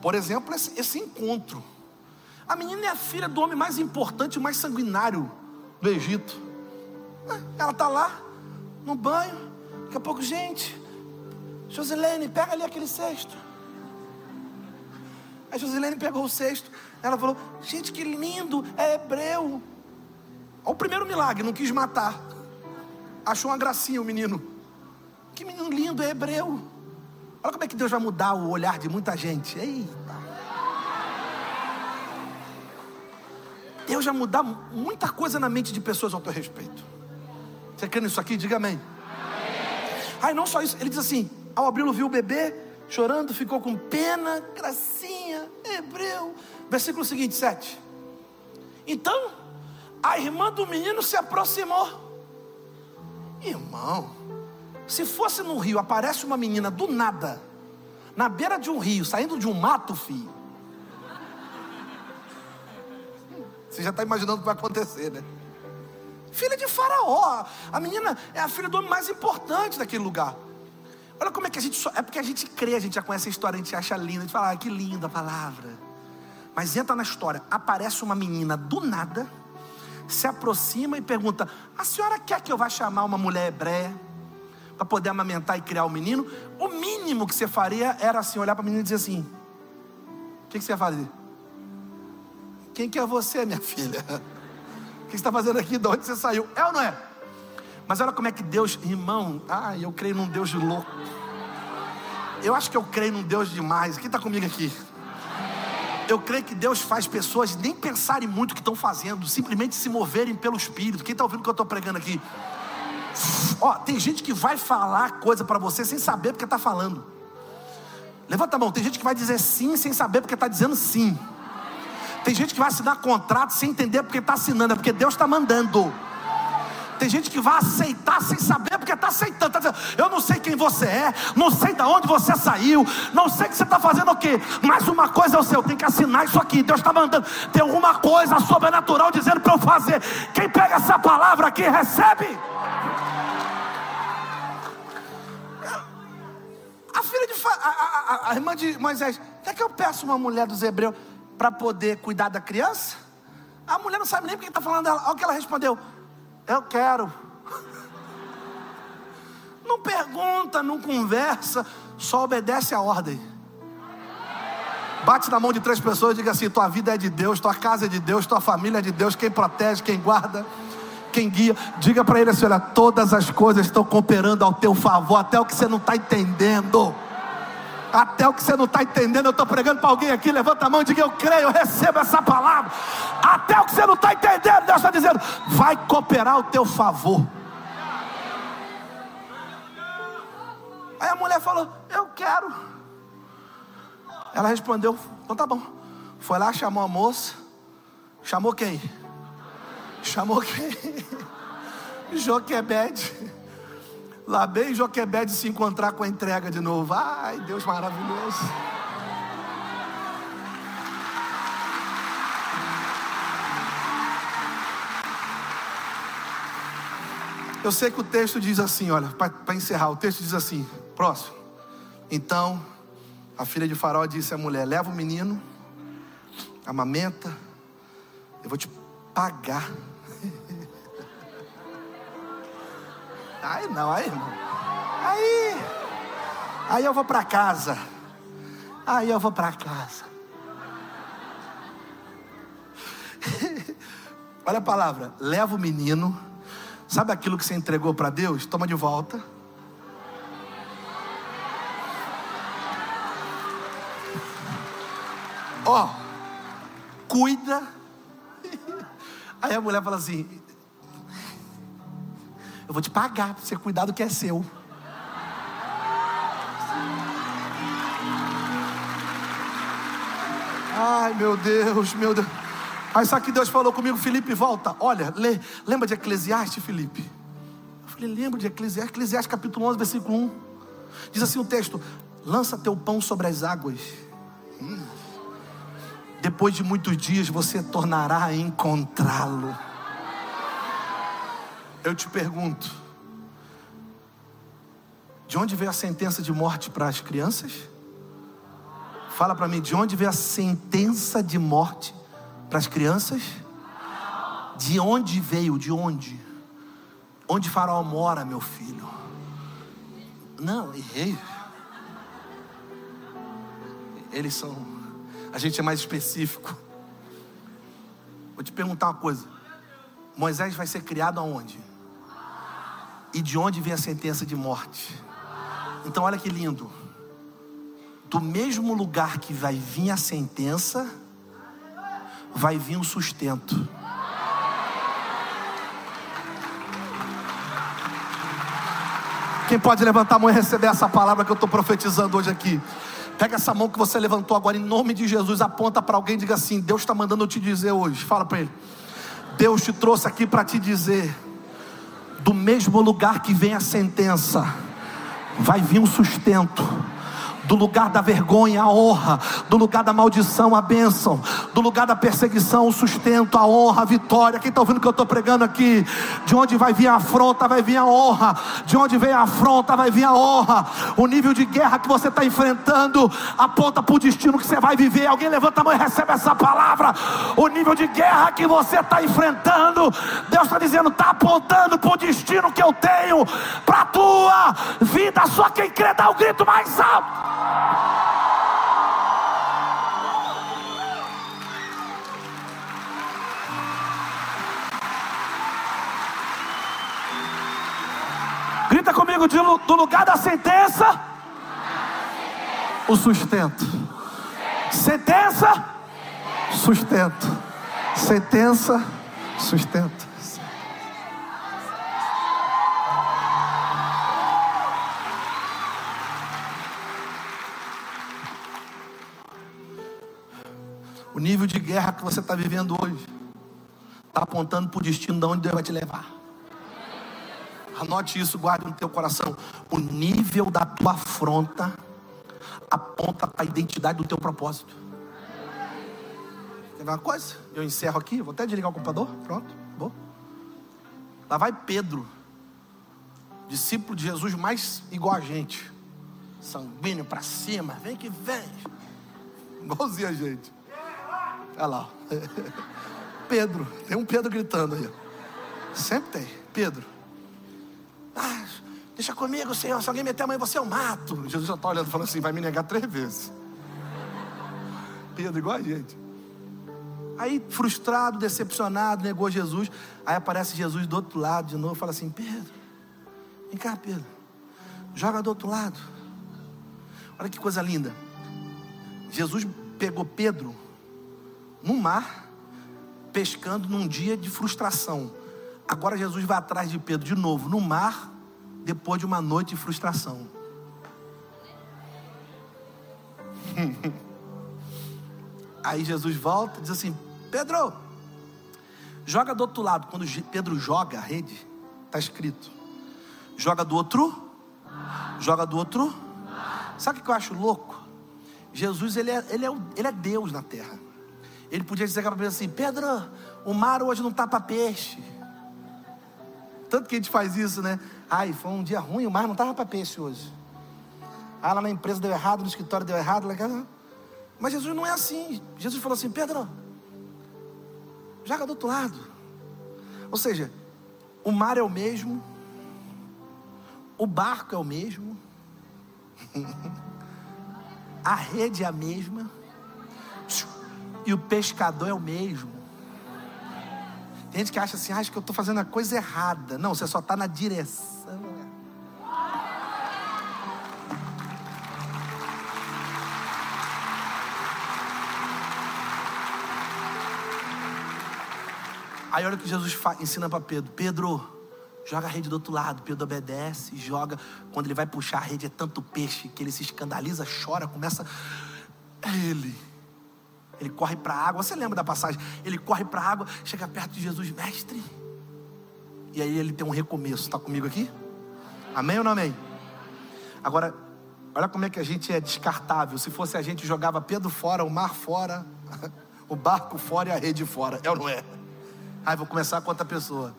Por exemplo, esse, esse encontro. A menina é a filha do homem mais importante, mais sanguinário do Egito. Ela está lá, no banho. Daqui a pouco, gente, Josilene, pega ali aquele cesto. A Josilene pegou o cesto. Ela falou: Gente, que lindo, é hebreu. Olha o primeiro milagre, não quis matar. Achou uma gracinha o menino. Que menino lindo, é hebreu. Olha como é que Deus vai mudar o olhar de muita gente. Eita. Deus vai mudar muita coisa na mente de pessoas ao teu respeito. Você crê nisso aqui? Diga amém. Aí não só isso, ele diz assim: ao abri-lo, viu o bebê chorando, ficou com pena, gracinha, hebreu. Versículo seguinte, 7. Então, a irmã do menino se aproximou. Irmão, se fosse no rio, aparece uma menina do nada, na beira de um rio, saindo de um mato, filho. Você já está imaginando o que vai acontecer, né? Filha de Faraó. A menina é a filha do homem mais importante daquele lugar. Olha como é que a gente. É porque a gente crê, a gente já conhece a história, a gente acha linda, a gente fala, ah, que linda a palavra. Mas entra na história, aparece uma menina do nada, se aproxima e pergunta: A senhora quer que eu vá chamar uma mulher hebreia para poder amamentar e criar o menino? O mínimo que você faria era assim: olhar para a menina e dizer assim: O que, que você ia fazer? Quem que é você, minha filha? O que você está fazendo aqui? De onde você saiu? É ou não é? Mas olha como é que Deus, irmão, ah, eu creio num Deus de louco. Eu acho que eu creio num Deus demais. Quem está comigo aqui? Eu creio que Deus faz pessoas nem pensarem muito o que estão fazendo, simplesmente se moverem pelo Espírito. Quem está ouvindo o que eu estou pregando aqui? Ó, tem gente que vai falar coisa para você sem saber porque está falando. Levanta a mão. Tem gente que vai dizer sim sem saber porque está dizendo sim. Tem gente que vai assinar contrato sem entender porque está assinando, é porque Deus está mandando. Tem gente que vai aceitar sem saber porque está aceitando. Tá dizendo, eu não sei quem você é, não sei de onde você saiu, não sei que você está fazendo o quê. Mas uma coisa é o seu, tem que assinar isso aqui. Deus está mandando. Tem alguma coisa sobrenatural dizendo para eu fazer. Quem pega essa palavra aqui recebe. A filha de a, a, a, irmã de Moisés, quer que eu peço uma mulher dos hebreus para poder cuidar da criança? A mulher não sabe nem porque está falando dela. Olha o que ela respondeu: Eu quero. Não pergunta, não conversa, só obedece a ordem. Bate na mão de três pessoas e diga assim: Tua vida é de Deus, tua casa é de Deus, tua família é de Deus, quem protege, quem guarda quem guia. Diga para ele assim: olha, todas as coisas estão cooperando ao teu favor, até o que você não está entendendo. Até o que você não está entendendo, eu estou pregando para alguém aqui, levanta a mão e diga: Eu creio, eu recebo essa palavra. Até o que você não está entendendo, Deus está dizendo: Vai cooperar ao teu favor. Aí a mulher falou: Eu quero. Ela respondeu: Então tá bom. Foi lá, chamou a moça. Chamou quem? Chamou quem? (laughs) Joquebede. Lá bem Joquebede se encontrar com a entrega de novo. Ai, Deus maravilhoso. Eu sei que o texto diz assim, olha, para encerrar, o texto diz assim, próximo. Então, a filha de Faraó disse à mulher: Leva o menino, amamenta, eu vou te pagar Aí não, aí irmão. Aí. Aí eu vou para casa. Aí eu vou para casa. (laughs) Olha a palavra, leva o menino. Sabe aquilo que você entregou para Deus? Toma de volta. Ó, oh, cuida. (laughs) Aí a mulher fala assim: eu vou te pagar para você cuidar do que é seu. Ai, meu Deus, meu Deus. Aí sabe que Deus falou comigo, Felipe, volta. Olha, lê, lembra de Eclesiastes, Felipe? Eu falei, lembro de Eclesiastes, Eclesiastes capítulo 11, versículo 1. Diz assim o texto: lança teu pão sobre as águas. Depois de muitos dias você tornará a encontrá-lo. Eu te pergunto: de onde veio a sentença de morte para as crianças? Fala para mim, de onde veio a sentença de morte para as crianças? De onde veio? De onde? Onde Faraó mora, meu filho? Não, errei. Eles são. A gente é mais específico. Vou te perguntar uma coisa. Moisés vai ser criado aonde? E de onde vem a sentença de morte? Então, olha que lindo. Do mesmo lugar que vai vir a sentença, vai vir o sustento. Quem pode levantar a mão e receber essa palavra que eu estou profetizando hoje aqui? Pega essa mão que você levantou agora em nome de Jesus, aponta para alguém e diga assim: Deus está mandando eu te dizer hoje. Fala para ele. Deus te trouxe aqui para te dizer do mesmo lugar que vem a sentença, vai vir um sustento do lugar da vergonha, a honra, do lugar da maldição, a bênção, do lugar da perseguição, o sustento, a honra, a vitória. Quem está ouvindo o que eu estou pregando aqui? De onde vai vir a afronta, vai vir a honra. De onde vem a afronta, vai vir a honra. O nível de guerra que você está enfrentando aponta para o destino que você vai viver. Alguém levanta a mão e recebe essa palavra. O nível de guerra que você está enfrentando, Deus está dizendo, está apontando para o destino que eu tenho para a tua vida. Só quem crê dá o grito mais alto. Grita comigo do lugar da sentença. O sustento. Sentença. Sustento. Sentença. Sustento. O nível de guerra que você está vivendo hoje está apontando para o destino de onde Deus vai te levar. Anote isso, guarde no teu coração. O nível da tua afronta aponta para a identidade do teu propósito. Quer ver uma coisa? Eu encerro aqui, vou até desligar o computador. Pronto, vou. Lá vai Pedro, discípulo de Jesus mais igual a gente. Sanguíneo para cima, vem que vem. Igualzinho a gente. Olha lá. Pedro, tem um Pedro gritando aí. Sempre tem. Pedro. Ah, deixa comigo, Senhor. Se alguém meter a mãe, você eu mato. Jesus já está olhando falando assim: vai me negar três vezes. Pedro, igual a gente. Aí, frustrado, decepcionado, negou Jesus. Aí aparece Jesus do outro lado de novo. Fala assim: Pedro, vem cá, Pedro. Joga do outro lado. Olha que coisa linda. Jesus pegou Pedro no mar, pescando num dia de frustração. Agora Jesus vai atrás de Pedro de novo, no mar, depois de uma noite de frustração. (laughs) Aí Jesus volta e diz assim: Pedro, joga do outro lado. Quando Pedro joga a rede, está escrito: joga do outro, joga do outro. Sabe o que eu acho louco? Jesus, ele é, ele é, ele é Deus na terra. Ele podia dizer para assim: Pedro, o mar hoje não está para peixe. Tanto que a gente faz isso, né? Ai, foi um dia ruim, o mar não estava para peixe hoje. Ah, lá na empresa deu errado, no escritório deu errado. Lá... Mas Jesus não é assim. Jesus falou assim: Pedro, joga do outro lado. Ou seja, o mar é o mesmo, o barco é o mesmo, (laughs) a rede é a mesma, e o pescador é o mesmo. Tem gente que acha assim, ah, acho que eu estou fazendo a coisa errada. Não, você só está na direção. Aí olha o que Jesus ensina para Pedro: Pedro, joga a rede do outro lado. Pedro obedece, joga. Quando ele vai puxar a rede, é tanto peixe que ele se escandaliza, chora, começa. É ele. Ele corre para a água. Você lembra da passagem? Ele corre para a água, chega perto de Jesus, mestre. E aí ele tem um recomeço. Está comigo aqui? Amém ou não amém? Agora, olha como é que a gente é descartável. Se fosse a gente, jogava Pedro fora, o mar fora, (laughs) o barco fora e a rede fora. É ou não é? Aí vou começar com outra pessoa.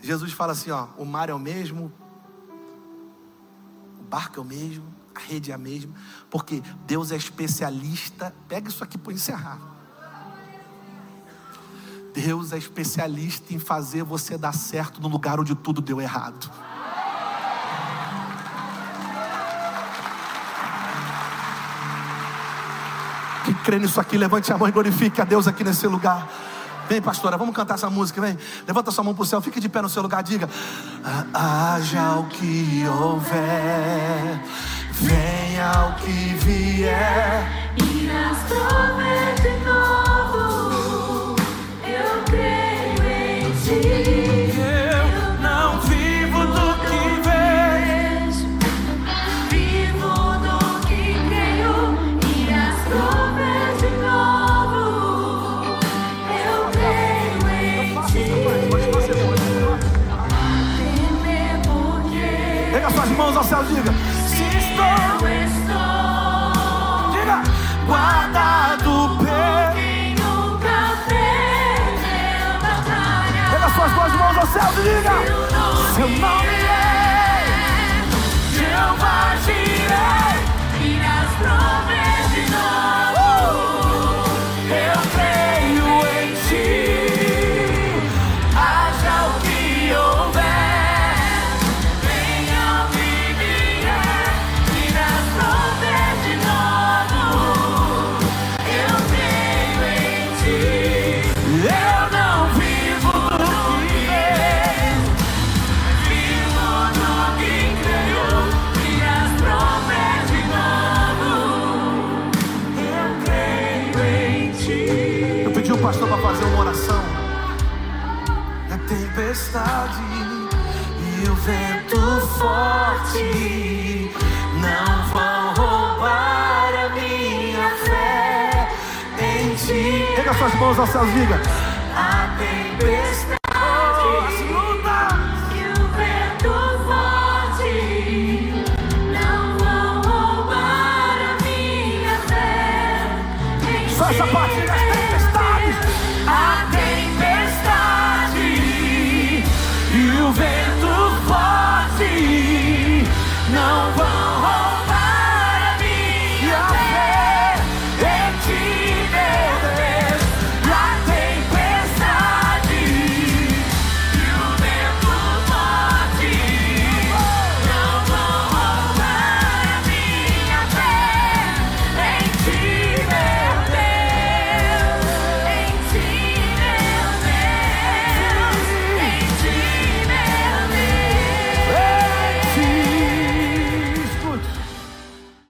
Jesus fala assim: ó, o mar é o mesmo, o barco é o mesmo, a rede é a mesma, porque Deus é especialista. Pega isso aqui para encerrar. Deus é especialista em fazer você dar certo no lugar onde tudo deu errado. Quem crê nisso aqui, levante a mão e glorifique a Deus aqui nesse lugar. Vem, pastora, vamos cantar essa música, vem. Levanta sua mão para o céu, fique de pé no seu lugar, diga: Haja o que houver, forte. Não vão roubar a minha fé em ti. Pega suas mãos aos céus, diga. A tempestade.